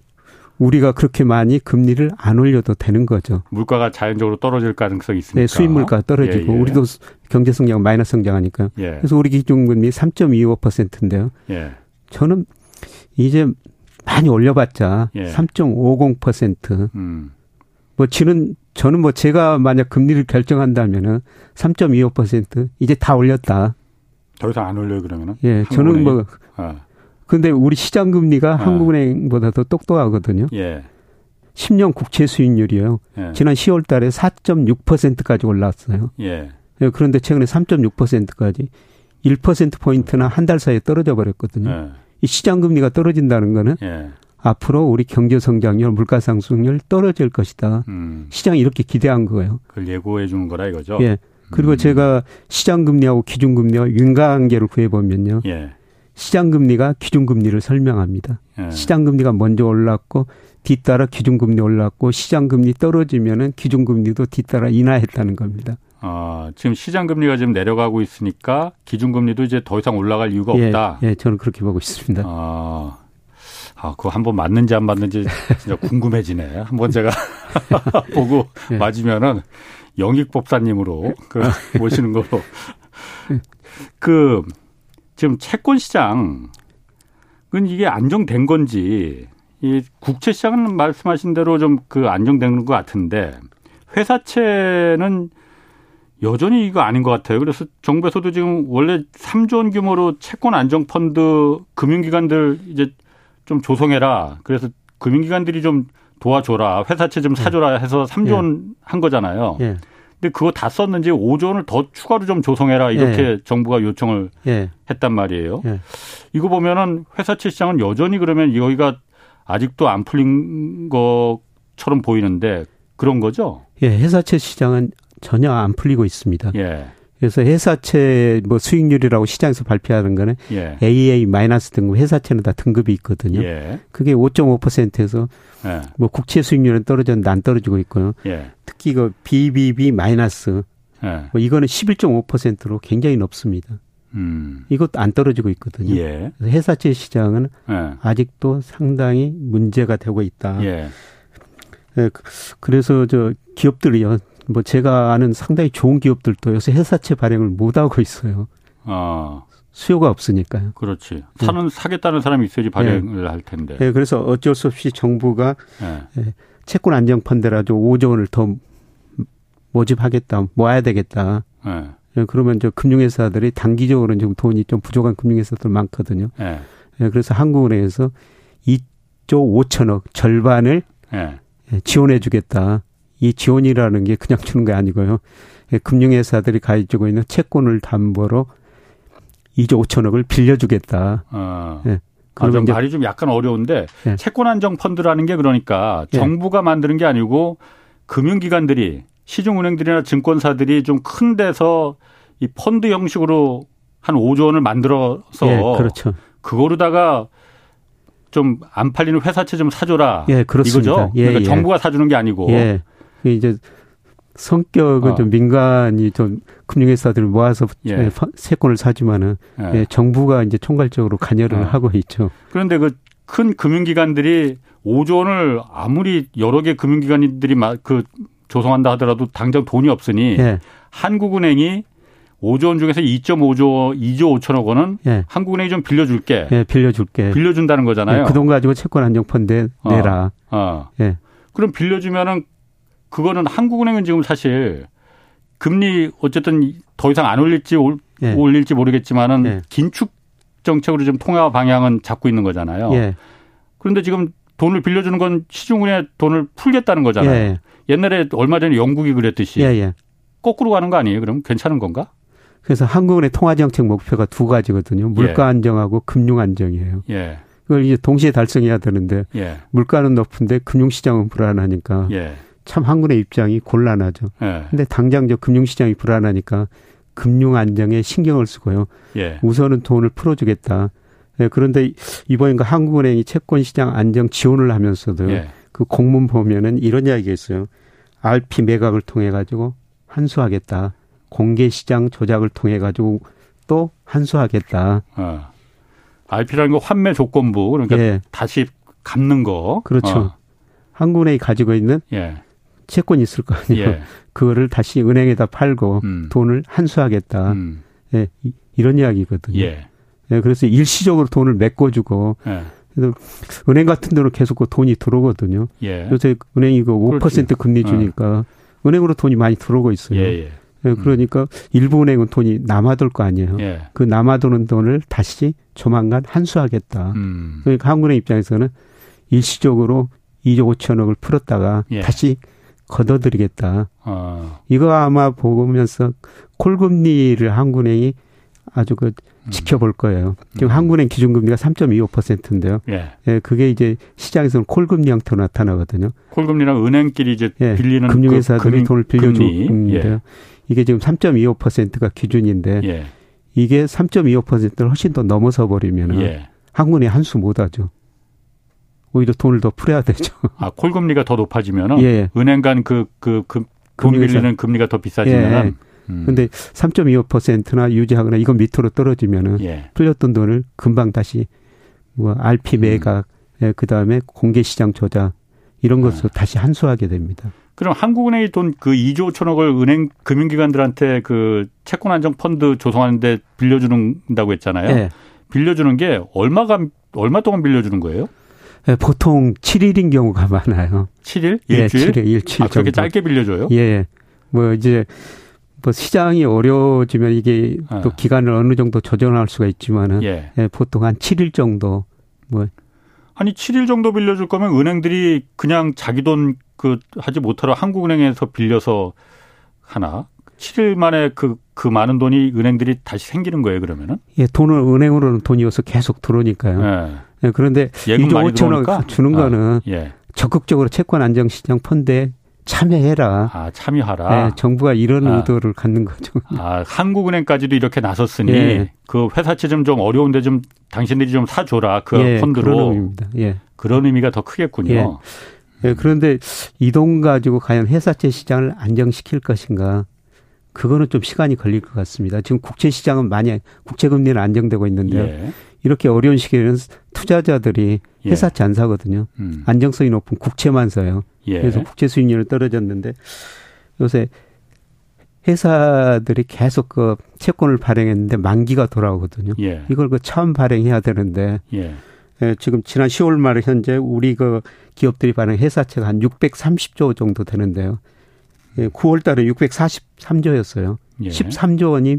C: 우리가 그렇게 많이 금리를 안 올려도 되는 거죠.
A: 물가가 자연적으로 떨어질 가능성이 있습니다.
C: 네, 수입 물가 떨어지고 예, 예. 우리도 경제 성장 마이너스 성장하니까. 예. 그래서 우리 기준금리 3.25%인데요. 예. 저는 이제 많이 올려봤자 3.50%. 예. 음. 뭐 지는 저는 뭐 제가 만약 금리를 결정한다면은 3.25% 이제 다 올렸다.
A: 더 이상 안 올려요 그러면은?
C: 예, 저는 뭐 아. 근데 우리 시장 금리가 아. 한국은행보다 더 똑똑하거든요. 예. 10년 국채 수익률이요. 예. 지난 10월 달에 4.6%까지 올랐어요. 예. 예. 그런데 최근에 3.6%까지 1% 포인트나 한 달 사이에 떨어져 버렸거든요. 예. 이 시장 금리가 떨어진다는 거는 예. 앞으로 우리 경제 성장률, 물가 상승률 떨어질 것이다. 음. 시장이 이렇게 기대한 거예요.
A: 그걸 예고해 주는 거라 이거죠.
C: 예. 그리고 음. 제가 시장 금리하고 기준 금리와 윤곽 관계를 구해 보면요. 예. 시장금리가 기준금리를 설명합니다. 예. 시장금리가 먼저 올랐고 뒤따라 기준금리 올랐고 시장금리 떨어지면은 기준금리도 뒤따라 인하했다는 겁니다.
A: 아, 지금 시장금리가 지금 내려가고 있으니까 기준금리도 이제 더 이상 올라갈 이유가
C: 예,
A: 없다.
C: 예, 저는 그렇게 보고 있습니다.
A: 아, 아, 그거 한번 맞는지 안 맞는지 진짜 궁금해지네. 한번 제가 보고 예. 맞으면은 영익법사님으로 그 모시는 거로 그 지금 채권 시장은 이게 안정된 건지 이 국채 시장은 말씀하신 대로 좀 그 안정된 것 같은데 회사채는 여전히 이거 아닌 것 같아요. 그래서 정부에서도 지금 원래 3조 원 규모로 채권 안정 펀드 금융기관들 이제 좀 조성해라. 그래서 금융기관들이 좀 도와줘라. 회사채 좀 사줘라 해서 3조 원한 예. 거잖아요. 예. 근데 그거 다 썼는지 5조 원을 더 추가로 좀 조성해라 이렇게 예. 정부가 요청을 예. 했단 말이에요. 예. 이거 보면은 회사채 시장은 여전히 그러면 여기가 아직도 안 풀린 것처럼 보이는데 그런 거죠?
C: 예, 회사채 시장은 전혀 안 풀리고 있습니다. 예. 그래서 회사채 뭐 수익률이라고 시장에서 발표하는 거는 예. AA 마이너스 등급 회사채는 다 등급이 있거든요. 예. 그게 5.5%에서 예. 뭐 국채 수익률은 떨어졌는데 안 떨어지고 있고요. 예. 특히 그 BBB 마이너스 예. 뭐 이거는 11.5%로 굉장히 높습니다. 음. 이것도 안 떨어지고 있거든요. 예. 그래서 회사채 시장은 예. 아직도 상당히 문제가 되고 있다. 그, 그래서 저 기업들이요. 뭐 제가 아는 상당히 좋은 기업들도 요새 회사채 발행을 못 하고 있어요. 아. 수요가 없으니까요.
A: 그렇지. 사는 네. 사겠다는 사람이 있어야지 발행을 네. 할 텐데.
C: 네, 그래서 어쩔 수 없이 정부가 네. 네 채권 안정 펀드라도 5조 원을 더 모집하겠다, 모아야 되겠다. 네. 네. 그러면 저 금융회사들이 단기적으로는 좀 돈이 좀 부족한 금융회사들 많거든요. 네. 네, 그래서 한국은행에서 2조 5천억 절반을 네. 지원해주겠다. 이 지원이라는 게 그냥 주는 게 아니고요. 예, 금융회사들이 가지고 있는 채권을 담보로 2조 5천억을 빌려주겠다. 아.
A: 예. 아, 말이 좀 약간 어려운데 예. 채권 안정 펀드라는 게 그러니까 예. 정부가 만드는 게 아니고 금융기관들이 시중은행들이나 증권사들이 좀 큰 데서 이 펀드 형식으로 한 5조 원을 만들어서 예, 그렇죠. 그거로다가 좀 안 팔리는 회사채 좀 사줘라. 예, 그렇습니다. 이거죠. 예, 그러니까 정부가 사주는 게 아니고. 예.
C: 이제 성격은 어. 좀 민간이 좀 금융회사들을 모아서 예. 세권을 사지만은 예. 예. 정부가 이제 총괄적으로 관여를 어. 하고 있죠.
A: 그런데 그 큰 금융기관들이 5조 원을 아무리 여러 개 금융기관들이 그 조성한다 하더라도 당장 돈이 없으니 예. 한국은행이 5조 원 중에서 2.5조, 2조 5천억 원은 예. 한국은행이 좀 빌려줄게.
C: 예, 빌려줄게.
A: 빌려준다는 거잖아요.
C: 예, 그돈 가지고 채권 안정 펀드에 내라. 어. 어.
A: 예. 그럼 빌려주면은 그거는 한국은행은 지금 사실 금리 어쨌든 더 이상 안 올릴지 올, 예. 올릴지 모르겠지만은 예. 긴축 정책으로 지금 통화 방향은 잡고 있는 거잖아요. 예. 그런데 지금 돈을 빌려주는 건 시중은행에 돈을 풀겠다는 거잖아요. 예. 옛날에 얼마 전에 영국이 그랬듯이 예, 예. 거꾸로 가는 거 아니에요? 그럼 괜찮은 건가?
C: 그래서 한국은행 통화 정책 목표가 두 가지거든요. 물가 안정하고 금융 안정이에요. 예. 그걸 이제 동시에 달성해야 되는데 물가는 높은데 금융 시장은 불안하니까 참 한국의 입장이 곤란하죠. 예. 근데 당장 저 금융시장이 불안하니까 금융 안정에 신경을 쓰고요. 예. 우선은 돈을 풀어주겠다. 예, 그런데 이번인가 한국은행이 채권시장 안정 지원을 하면서도 예. 그 공문 보면은 이런 이야기가 있어요. RP 매각을 통해 가지고 환수하겠다. 공개시장 조작을 통해 가지고 또 환수하겠다. 어.
A: RP라는 거 환매 조건부 그러니까 예. 다시 갚는 거.
C: 그렇죠. 어. 한국은행이 가지고 있는 예. 채권이 있을 거 아니에요. 예. 그거를 다시 은행에다 팔고 음. 돈을 환수하겠다. 음. 예, 이런 이야기거든요. 예. 예. 그래서 일시적으로 돈을 메꿔주고 예. 그래서 은행 같은 데로 계속 그 돈이 들어오거든요. 예. 요새 은행이 그5% 그렇지. 금리 어. 주니까 어. 은행으로 돈이 많이 들어오고 있어요. 예, 예. 예 그러니까 음. 일부 은행은 돈이 남아돌 거 아니에요. 예. 그 남아도는 돈을 다시 조만간 환수하겠다. 음. 그러니까 한국은행 입장에서는 일시적으로 2조 5천억을 풀었다가 예. 다시 걷어들이겠다. 아. 이거 아마 보면서 콜금리를 한국은행이 아주 그 음. 지켜볼 거예요. 지금 음. 한국은행 기준금리가 3.25%인데요. 예. 예. 그게 이제 시장에서는 콜금리 형태로 나타나거든요.
A: 콜금리랑 은행끼리 이제 예. 빌리는
C: 금융회사들이 그 돈을 빌려주는데요. 예. 이게 지금 3.25%가 기준인데 예. 이게 3.25%를 훨씬 더 넘어서 버리면은 예. 한국은행 한 수 못 하죠. 오히려 돈을 더 풀어야 되죠.
A: 아, 콜 금리가 더 높아지면은 예. 은행 간 그 그 그 돈 빌리는 금리가 더 비싸지면은 예.
C: 음. 근데 3.25%나 유지하거나 이건 밑으로 떨어지면은 예. 풀렸던 돈을 금방 다시 뭐 RP 음. 매각, 음. 예, 그다음에 공개 시장 조작 이런 것으로 아. 다시 환수하게 됩니다.
A: 그럼 한국은행이 돈 그 2조 5천억을 은행 금융기관들한테 그 채권 안정 펀드 조성하는데 빌려주는다고 했잖아요. 예. 빌려주는 게 얼마가 얼마 동안 빌려주는 거예요?
C: 예, 보통 7일인 경우가 많아요.
A: 7일?
C: 예, 일주일? 예, 7일, 일주일.
A: 아, 그렇게 짧게 빌려줘요?
C: 예. 뭐 이제 뭐 시장이 어려워지면 이게 아. 또 기간을 어느 정도 조정할 수가 있지만은 예. 예, 보통 한 7일 정도 뭐
A: 아니 7일 정도 빌려줄 거면 은행들이 그냥 자기 돈 그 하지 못하러 한국은행에서 빌려서 하나 7일 만에 그, 그 많은 돈이 은행들이 다시 생기는 거예요, 그러면은?
C: 예, 돈을 은행으로는 돈이 어서 계속 들어오니까요. 예. 예, 그런데 2조 5천억 주는 아, 거는 예. 적극적으로 채권 안정 시장 펀드에 참여해라.
A: 아, 참여하라.
C: 네, 정부가 이런 아. 의도를 갖는 거죠.
A: 아, 한국은행까지도 이렇게 나섰으니 예. 그 회사채 좀, 좀 어려운데 좀 당신들이 좀 사줘라. 그 예, 펀드로.
C: 그런 의미입니다. 예.
A: 그런 의미가 더 크겠군요. 예.
C: 예, 그런데 이 돈 가지고 과연 회사채 시장을 안정시킬 것인가? 그거는 좀 시간이 걸릴 것 같습니다. 지금 국채 시장은 많이 국채 금리는 안정되고 있는데요. 예. 이렇게 어려운 시기에는 투자자들이 예. 회사채 안 사거든요. 음. 안정성이 높은 국채만 사요. 예. 그래서 국채 수익률은 떨어졌는데 요새 회사들이 계속 그 채권을 발행했는데 만기가 돌아오거든요. 예. 이걸 그 처음 발행해야 되는데 예. 예, 지금 지난 10월 말 현재 우리 그 기업들이 발행 회사채가 한 630조 정도 되는데요. 예, 9월 달에 643조였어요. 예. 13조 원이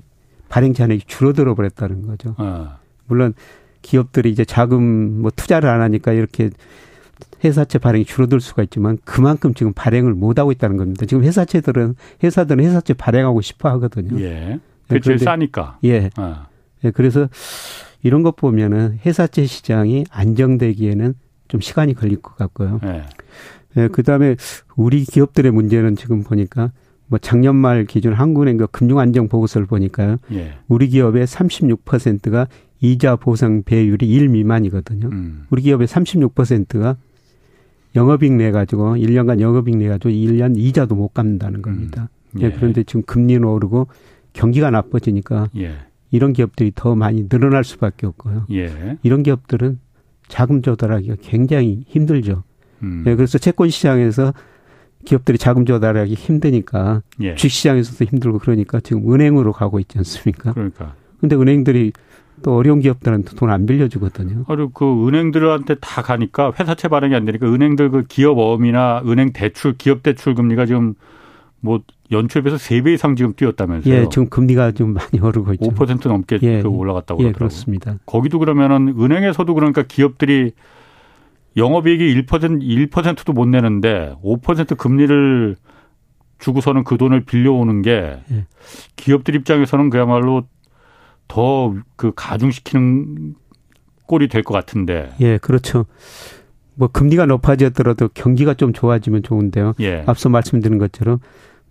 C: 발행 잔액이 줄어들어 버렸다는 거죠. 아. 물론 기업들이 이제 자금 뭐 투자를 안 하니까 이렇게 회사채 발행이 줄어들 수가 있지만 그만큼 지금 발행을 못 하고 있다는 겁니다. 지금 회사채들은 회사들은 회사채 발행하고 싶어 하거든요.
A: 예. 그 제일 싸니까.
C: 예. 아. 예. 그래서 이런 것 보면은 회사채 시장이 안정되기에는 좀 시간이 걸릴 것 같고요. 예. 예, 그 다음에 우리 기업들의 문제는 지금 보니까 뭐 작년 말 기준 한국은행 그 금융안정 보고서를 보니까요. 예. 우리 기업의 36%가 이자 보상 배율이 1 미만이거든요. 음. 우리 기업의 36%가 영업이익 내 가지고 1년간 영업이익 내 가지고 1년 이자도 못 갚는다는 겁니다. 음. 예. 예. 그런데 지금 금리는 오르고 경기가 나빠지니까 예. 이런 기업들이 더 많이 늘어날 수밖에 없고요. 예. 이런 기업들은 자금 조달하기가 굉장히 힘들죠. 음. 예, 그래서 채권 시장에서 기업들이 자금 조달하기 힘드니까 예. 주식 시장에서도 힘들고 그러니까 지금 은행으로 가고 있지 않습니까?
A: 그러니까.
C: 근데 은행들이 또 어려운 기업들한테 돈 안 빌려주거든요.
A: 그리고 그 은행들한테 다 가니까 회사채 발행이 안 되니까 은행들 그 기업 어음이나 은행 대출, 기업 대출 금리가 지금 뭐 연초에 비해서 3배 이상 지금 뛰었다면서요.
C: 예, 지금 금리가 좀 많이 오르고 있죠. 5%
A: 넘게 예, 그 올라갔다고
C: 예, 그러더라고요. 그렇습니다.
A: 거기도 그러면은 은행에서도 그러니까 기업들이 영업이익이 1% 1%도 못 내는데 5% 금리를 주고서는 그 돈을 빌려오는 게 예. 기업들 입장에서는 그야말로 더 그 가중시키는 꼴이 될 것 같은데.
C: 예, 그렇죠. 뭐 금리가 높아졌더라도 경기가 좀 좋아지면 좋은데요. 예. 앞서 말씀드린 것처럼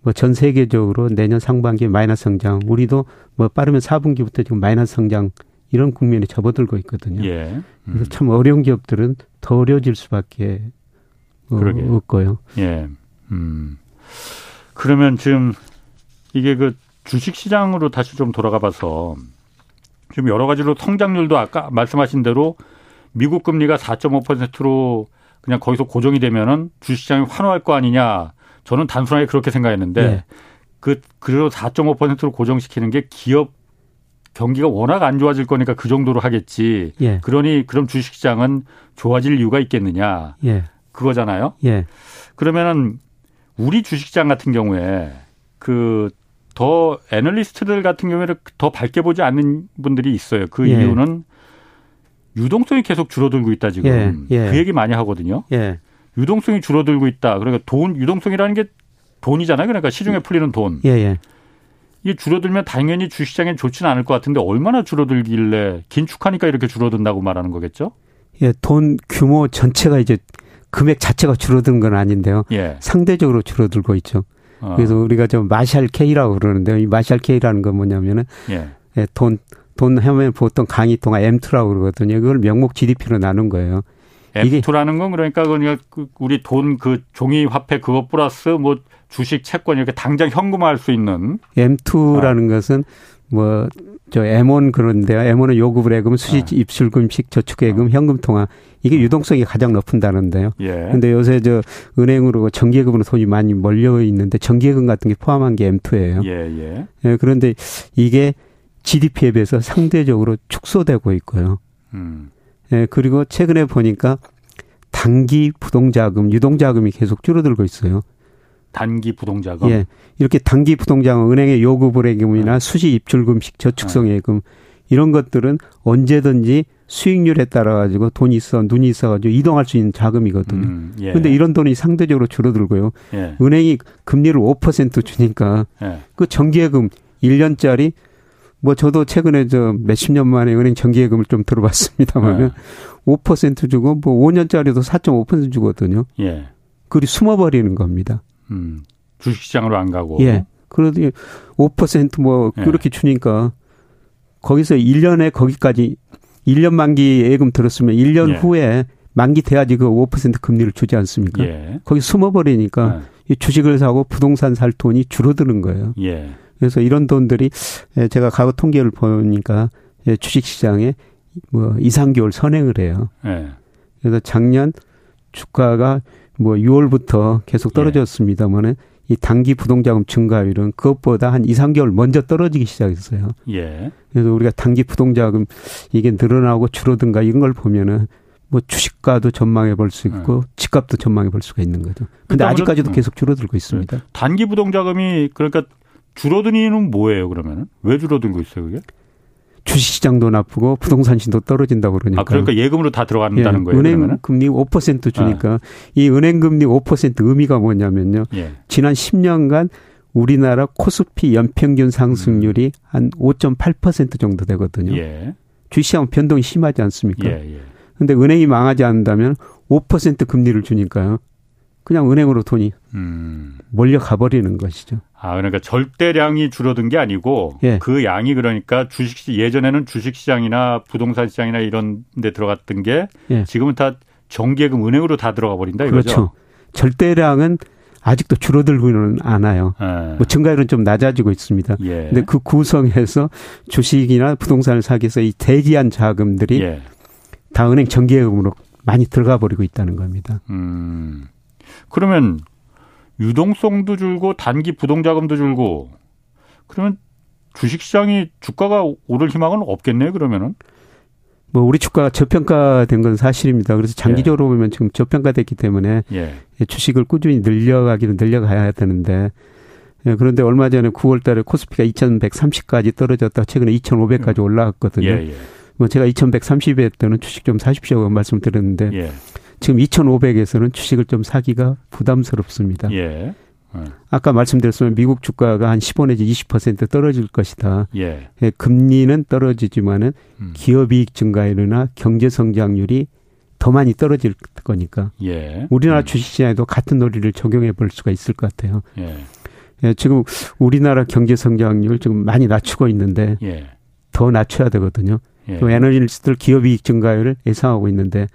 C: 뭐 전 세계적으로 내년 상반기에 마이너스 성장, 우리도 뭐 빠르면 4분기부터 지금 마이너스 성장 이런 국면에 접어들고 있거든요. 예. 음. 그래서 참 어려운 기업들은 더 어려워질 수밖에 어, 없고요.
A: 예. 음. 그러면 지금 이게 그 주식 시장으로 다시 좀 돌아가 봐서 지금 여러 가지로 성장률도 아까 말씀하신 대로 미국 금리가 4.5%로 그냥 거기서 고정이 되면은 주식시장이 환호할 거 아니냐. 저는 단순하게 그렇게 생각했는데 네. 그 그래도 4.5%로 고정시키는 게 기업 경기가 워낙 안 좋아질 거니까 그 정도로 하겠지. 예. 그러니 그럼 주식시장은 좋아질 이유가 있겠느냐. 예. 그거잖아요. 예. 그러면은 우리 주식시장 같은 경우에 그 더 애널리스트들 같은 경우에는 더 밝게 보지 않는 분들이 있어요. 그 예. 이유는 유동성이 계속 줄어들고 있다 지금 예. 예. 그 얘기 많이 하거든요. 유동성이 줄어들고 있다. 그러니까 돈 유동성이라는 게 돈이잖아요. 그러니까 시중에 풀리는 돈. 이게 줄어들면 당연히 주시장엔 좋지는 않을 것 같은데 얼마나 줄어들길래 긴축하니까 이렇게 줄어든다고 말하는 거겠죠?
C: 예, 돈 규모 전체가 이제 금액 자체가 줄어든 건 아닌데요. 예. 상대적으로 줄어들고 있죠. 어. 그래서 우리가 좀 마샬 K라고 그러는데요. 이 마샬 K라는 건 뭐냐면은 예. 예, 돈, 돈 하면 보통 강의 동안 M2라고 그러거든요. 그걸 명목 GDP로 나눈 거예요.
A: M2라는 건 그러니까 그냥 그 우리 돈 그 종이 화폐 그거 플러스 뭐 주식 채권 이렇게 당장 현금화할 수 있는
C: M2라는 아. 것은 뭐 저 M1 그런데요. M1은 요구불 예금, 수시 아. 입출금식, 저축예금, 아. 현금 통화 이게 유동성이 가장 높은다는데요. 예. 근데 요새 저 은행으로 정기예금으로 돈이 많이 몰려 있는데 정기예금 같은 게 포함한 게 M2예요. 예, 예. 예 그런데 이게 GDP에 비해서 상대적으로 축소되고 있고요. 음. 예, 그리고 최근에 보니까 단기 부동자금, 유동자금이 계속 줄어들고 있어요.
A: 단기 부동자금.
C: 예. 이렇게 단기 부동자금, 은행의 요구 불예금이나 네. 수시 입출금식, 저축성 네. 예금 이런 것들은 언제든지 수익률에 따라 가지고 돈이 있어 눈이 있어 가지고 이동할 수 있는 자금이거든요. 음, 예. 근데 이런 돈이 상대적으로 줄어들고요. 예. 은행이 금리를 5% 주니까 예. 그 정기예금 1년짜리 뭐 저도 최근에 저 몇십 년 만에 은행 정기예금을 좀 들어봤습니다만은 네. 5% 주고 뭐 5년짜리도 4.5% 주거든요. 예. 그리 숨어버리는 겁니다.
A: 음. 주식시장으로 안 가고.
C: 예. 그래도 5%뭐 예. 그렇게 주니까 거기서 1년에 거기까지 1년 만기 예금 들었으면 1년 예. 후에 만기 돼야지 그 5% 금리를 주지 않습니까? 예. 거기 숨어버리니까 예. 이 주식을 사고 부동산 살 돈이 줄어드는 거예요. 예. 그래서 이런 돈들이 예, 제가 과거 통계를 보니까 예, 주식시장에 뭐 2, 3개월 선행을 해요. 예. 그래서 작년 주가가 뭐 6월부터 계속 떨어졌습니다만은 이 단기 부동자금 증가율은 그것보다 한 2, 3개월 먼저 떨어지기 시작했어요. 예. 그래서 우리가 단기 부동자금 이게 늘어나고 줄어든가 이런 걸 보면은 뭐 주식가도 전망해 볼 수 있고 네. 집값도 전망해 볼 수가 있는 거죠. 근데 그러니까 아직까지도 음. 계속 줄어들고 있습니다. 네.
A: 단기 부동자금이 그러니까 줄어드는 이유는 뭐예요, 그러면은? 왜 줄어들고 있어요, 그게?
C: 주식시장도 나쁘고 부동산 시도 떨어진다고 그러니까. 아,
A: 그러니까 예금으로 다 들어간다는 예, 거예요.
C: 은행 그러면은? 금리 5% 주니까 아. 이 은행 금리 5% 의미가 뭐냐면요. 예. 지난 10년간 우리나라 코스피 연평균 상승률이 음. 한5.8% 정도 되거든요. 예. 주식시장 변동이 심하지 않습니까? 예, 예. 근데 은행이 망하지 않는다면 5% 금리를 주니까요. 그냥 은행으로 돈이 음. 몰려 가 버리는 것이죠.
A: 아 그러니까 절대량이 줄어든 게 아니고 예. 그 양이 그러니까 주식 예전에는 주식 시장이나 부동산 시장이나 이런 데 들어갔던 게 예. 지금은 다 정기예금 은행으로 다 들어가 버린다 이거죠. 그렇죠.
C: 절대량은 아직도 줄어들고는 않아요. 예. 뭐 증가율은 좀 낮아지고 있습니다. 예. 근데 그 구성에서 주식이나 부동산을 사기 위해서 이 대기한 자금들이 예. 다 은행 정기예금으로 많이 들어가 버리고 있다는 겁니다. 음.
A: 그러면 유동성도 줄고 단기 부동자금도 줄고 그러면 주식시장이 주가가 오를 희망은 없겠네요. 그러면은.
C: 뭐 우리 주가가 저평가된 건 사실입니다. 그래서 장기적으로 예. 보면 지금 저평가됐기 때문에 예. 주식을 꾸준히 늘려가기는 늘려가야 되는데 예, 그런데 얼마 전에 9월 달에 코스피가 2130까지 떨어졌다 최근에 2500까지 음. 올라왔거든요. 예, 예. 뭐 제가 2130에 때는 주식 좀 사십시오 말씀드렸는데 예. 지금 2,500에서는 주식을 좀 사기가 부담스럽습니다. 예. 예. 아까 말씀드렸지만 미국 주가가 한 15 내지 20% 떨어질 것이다. 예. 예. 금리는 떨어지지만은 음. 기업이익 증가율이나 경제 성장률이 더 많이 떨어질 거니까. 예. 우리나라 음. 주식시장에도 같은 논리를 적용해 볼 수가 있을 것 같아요. 예. 예 지금 우리나라 경제 성장률 지금 많이 낮추고 있는데 예. 더 낮춰야 되거든요. 예. 에너지스들 기업이익 증가율을 예상하고 있는데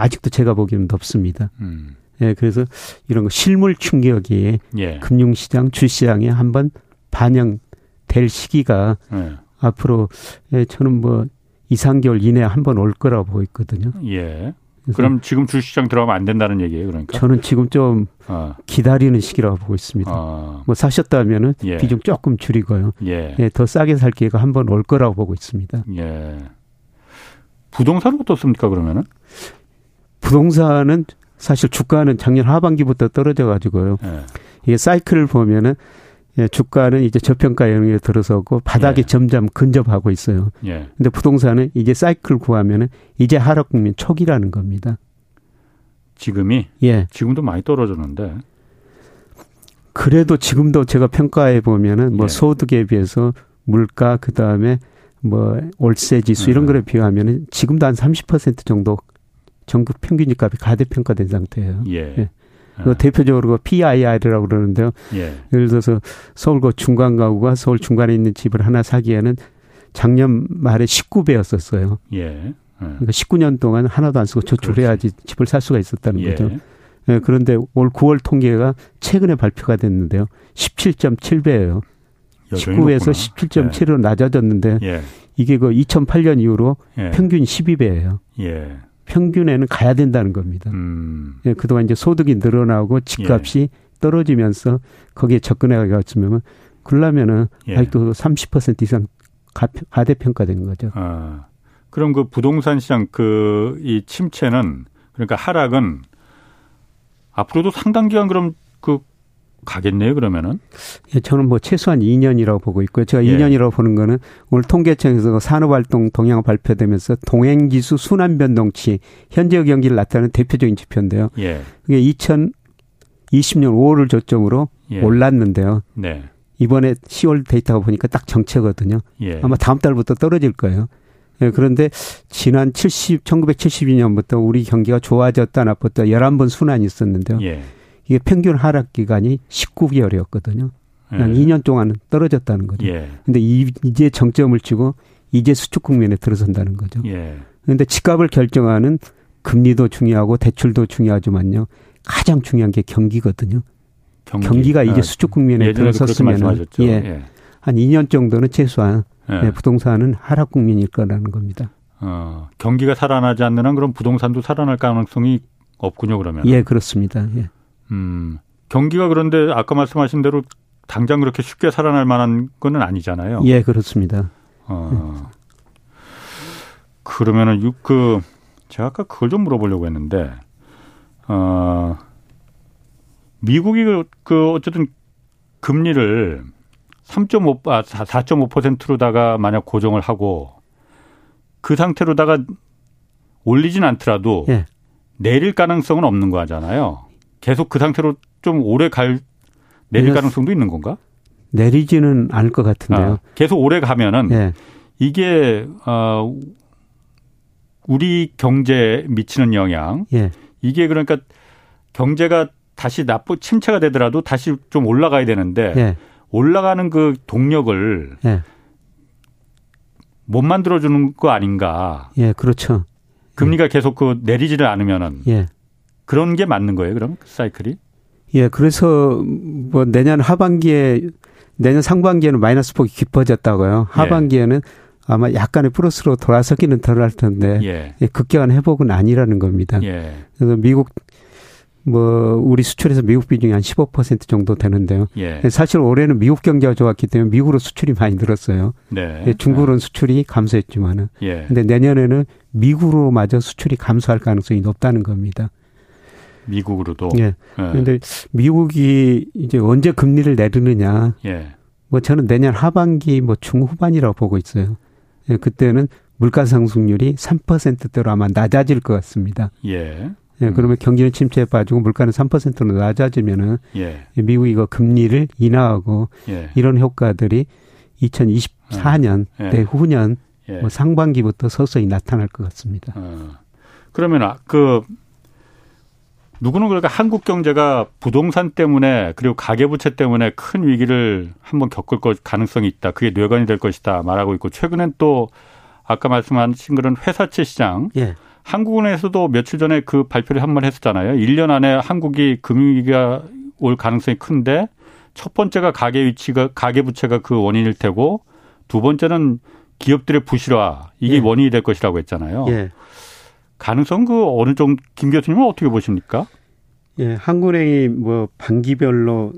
C: 아직도 제가 보기에는 높습니다. 음. 예, 그래서 이런 거 실물 충격이 예. 금융시장, 주시장에 한번 반영될 시기가 예. 앞으로 예, 저는 뭐 2, 3개월 이내에 한 번 올 거라고 보고 있거든요. 예.
A: 그럼 지금 주시장 들어가면 안 된다는 얘기예요, 그러니까?
C: 저는 지금 좀 어. 기다리는 시기라고 보고 있습니다. 어. 뭐 사셨다면은 예. 비중 조금 줄이고요. 예. 예. 더 싸게 살 기회가 한 번 올 거라고 보고 있습니다. 예.
A: 부동산은 어떻습니까, 그러면은?
C: 부동산은 사실 주가는 작년 하반기부터 떨어져 가지고요. 네. 이게 사이클을 보면은 예, 주가는 이제 저평가 영역에 들어서고 바닥에 예. 점점 근접하고 있어요. 예. 근데 부동산은 이제 사이클 구하면은 이제 하락 국면 초기라는 겁니다.
A: 지금이? 예. 지금도 많이 떨어졌는데.
C: 그래도 지금도 제가 평가해 보면은 뭐 예. 소득에 비해서 물가 그다음에 뭐 월세 지수 이런 예. 거를 비교하면은 지금도 한 30% 정도 전국 평균 집값이 가대평가된 상태예요. 예. 예. 그 대표적으로 PIR이라고 그러는데요. 예. 예를 들어서 서울고 중간 가구가 서울 중간에 있는 집을 하나 사기에는 작년 말에 19배였었어요. 예. 예. 그러니까 19년 동안 하나도 안 쓰고 저축을 해야지 집을 살 수가 있었다는 예. 거죠. 예, 그런데 올 9월 통계가 최근에 발표가 됐는데요. 17.7배예요. 19에서 17.7으로 예. 낮아졌는데 예. 이게 그 2008년 이후로 예. 평균 12배예요. 예. 평균에는 가야 된다는 겁니다. 음. 예, 그동안 이제 소득이 늘어나고 집값이 예. 떨어지면서 거기에 접근해 가겠으면 그러려면은 예. 아직도 30% 이상 가대평가되는 거죠. 아.
A: 그럼 그 부동산 시장 그 이 침체는 그러니까 하락은 앞으로도 상당 기간 그럼 그 가겠네요, 그러면은?
C: 예, 저는 뭐 최소한 2년이라고 보고 있고요. 제가 예. 2년이라고 보는 거는 오늘 통계청에서 산업활동 동향 발표되면서 동행지수 순환변동치 현재 경기를 나타내는 대표적인 지표인데요. 예. 그게 2020년 5월을 저점으로 예. 올랐는데요. 네. 이번에 10월 데이터가 보니까 딱 정체거든요. 예. 아마 다음 달부터 떨어질 거예요. 예, 그런데 지난 70, 1972년부터 우리 경기가 좋아졌다 나빴다 11번 순환이 있었는데요. 예. 이게 평균 하락 기간이 19개월이었거든요. 한 예. 2년 동안은 떨어졌다는 거죠. 예. 근데 이제 정점을 치고 이제 수축 국면에 들어선다는 거죠. 예. 근데 집값을 결정하는 금리도 중요하고 대출도 중요하지만요. 가장 중요한 게 경기거든요. 경기. 가 이제 아, 수축 국면에 들어섰으면 예, 예. 한 2년 정도는 최소한 예. 네, 부동산은 하락 국면일 거라는 겁니다.
A: 어, 경기가 살아나지 않는 한 그럼 부동산도 살아날 가능성이 없군요, 그러면.
C: 예, 그렇습니다. 예.
A: 음, 경기가 그런데 아까 말씀하신 대로 당장 그렇게 쉽게 살아날 만한 거는 아니잖아요.
C: 예, 그렇습니다. 어.
A: 예. 그러면은 그 제가 아까 그걸 좀 물어보려고 했는데 어 미국이 그, 그 어쨌든 금리를 3.5, 아, 4.5%로다가 만약 고정을 하고 그 상태로다가 올리진 않더라도 예. 내릴 가능성은 없는 거잖아요. 계속 그 상태로 좀 오래 갈 내릴 가능성도 있는 건가?
C: 내리지는 않을 것 같은데요. 아,
A: 계속 오래 가면은 예. 이게 어 우리 경제에 미치는 영향 예. 이게 그러니까 경제가 다시 나쁘 침체가 되더라도 다시 좀 올라가야 되는데 예. 올라가는 그 동력을 예. 못 만들어 주는 거 아닌가?
C: 예, 그렇죠.
A: 금리가 계속 그 내리지를 않으면은 예. 그런 게 맞는 거예요, 그럼 그 사이클이?
C: 예, 그래서 뭐 내년 하반기에 내년 상반기에는 마이너스 폭이 깊어졌다고요. 예. 하반기에는 아마 약간의 플러스로 돌아서기는 덜 할 텐데 예. 예. 급격한 회복은 아니라는 겁니다. 예. 그래서 미국 뭐 우리 수출에서 미국 비중이 한 15% 정도 되는데요. 예. 사실 올해는 미국 경제가 좋았기 때문에 미국으로 수출이 많이 늘었어요. 네. 예, 중국으로는 네. 수출이 감소했지만은. 예. 근데 내년에는 미국으로 마저 수출이 감소할 가능성이 높다는 겁니다.
A: 미국으로도.
C: 예. 예. 그런데 미국이 이제 언제 금리를 내리느냐. 예. 뭐 저는 내년 하반기 뭐 중후반이라고 보고 있어요. 예, 그때는 물가 상승률이 3%대로 아마 낮아질 것 같습니다. 예. 예, 그러면 경기는 침체에 빠지고 물가는 3%로 낮아지면은 예. 미국이 이거 금리를 인하하고 예. 이런 효과들이 2024년 예. 내후년 예. 뭐 상반기부터 서서히 나타날 것 같습니다. 어.
A: 그러면 아, 그 누구는 그러니까 한국 경제가 부동산 때문에 그리고 가계부채 때문에 큰 위기를 한번 겪을 것 가능성이 있다. 그게 뇌관이 될 것이다 말하고 있고 최근엔 또 아까 말씀하신 그런 회사채 시장. 예. 한국은행에서도 며칠 전에 그 발표를 한 번 했었잖아요. 1년 안에 한국이 금융위기가 올 가능성이 큰데 첫 번째가 가계 위치가 가계 부채가 그 원인일 테고 두 번째는 기업들의 부실화 이게 예. 원인이 될 것이라고 했잖아요. 예. 가능성 그 어느 정도 김 교수님은 어떻게 보십니까?
C: 예, 한국은행이 뭐 반기별로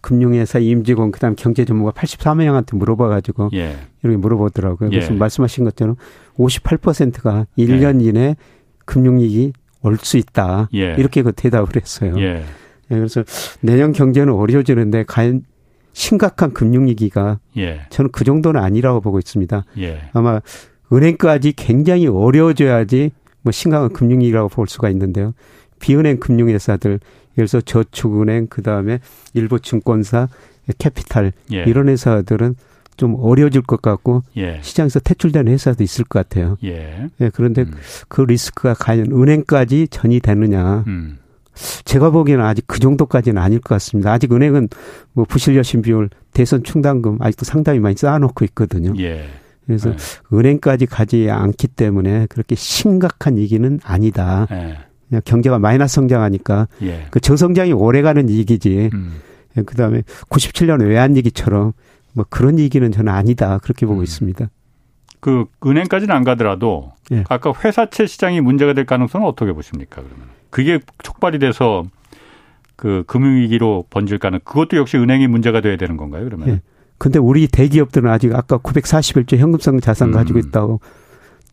C: 금융회사 임직원 그다음 경제 전문가 84명한테 물어봐가지고 예. 이렇게 물어보더라고요. 그래서 예. 말씀하신 것처럼 58%가 1년 예. 이내 금융위기 올 수 있다 예. 이렇게 그 대답을 했어요. 예. 예. 그래서 내년 경제는 어려워지는데 과연 심각한 금융위기가 저는 그 정도는 아니라고 보고 있습니다. 아마 은행까지 굉장히 어려워져야지 뭐 심각한 금융위기라고 볼 수가 있는데요. 비은행 금융회사들 예를 들어서 저축은행 그 다음에 일부 증권사 캐피탈 예. 이런 회사들은 좀 어려워질 것 같고 예. 시장에서 퇴출되는 회사도 있을 것 같아요. 예. 예 그런데 음. 그 리스크가 과연 은행까지 전이 되느냐? 음. 제가 보기에는 아직 그 정도까지는 아닐 것 같습니다. 아직 은행은 뭐 부실 여신 비율, 대선 충당금 아직도 상당히 많이 쌓아놓고 있거든요. 예. 그래서 네. 은행까지 가지 않기 때문에 그렇게 심각한 위기는 아니다. 네. 그냥 경제가 마이너스 성장하니까 예. 그 저성장이 오래가는 위기지. 음. 예, 그다음에 97년 외환 위기처럼 뭐 그런 얘기는 저는 아니다 그렇게 보고 음. 있습니다.
A: 그 은행까지는 안 가더라도 예. 아까 회사채 시장이 문제가 될 가능성은 어떻게 보십니까 그러면? 그게 촉발이 돼서 그 금융위기로 번질 가능 그것도 역시 은행이 문제가 돼야 되는 건가요 그러면? 예.
C: 근데 우리 대기업들은 아직 아까 941조 현금성 자산 음. 가지고 있다고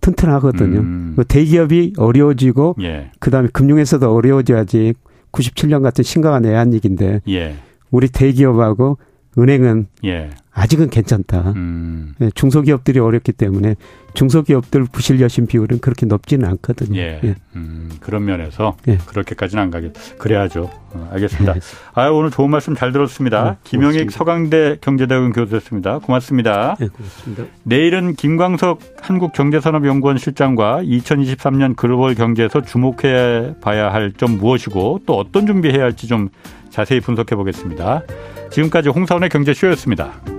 C: 튼튼하거든요. 음. 그 대기업이 어려워지고 예. 그다음에 금융에서도 어려워져야지 97년 같은 심각한 애한 얘기인데 예. 우리 대기업하고 은행은 예. 아직은 괜찮다. 음. 예, 중소기업들이 어렵기 때문에 중소기업들 부실 여신 비율은 그렇게 높지는 않거든요. 예. 예.
A: 음, 그런 면에서 예. 그렇게까지는 안 가겠. 그래야죠. 어, 알겠습니다. 예. 아 오늘 좋은 말씀 잘 들었습니다. 어, 김영익 서강대 경제대학원 교수였습니다. 고맙습니다. 네, 고맙습니다. 내일은 김광석 한국경제산업연구원 실장과 2023년 글로벌 경제에서 주목해 봐야 할 점 무엇이고 또 어떤 준비해야 할지 좀 자세히 분석해 보겠습니다. 지금까지 홍사원의 경제쇼였습니다.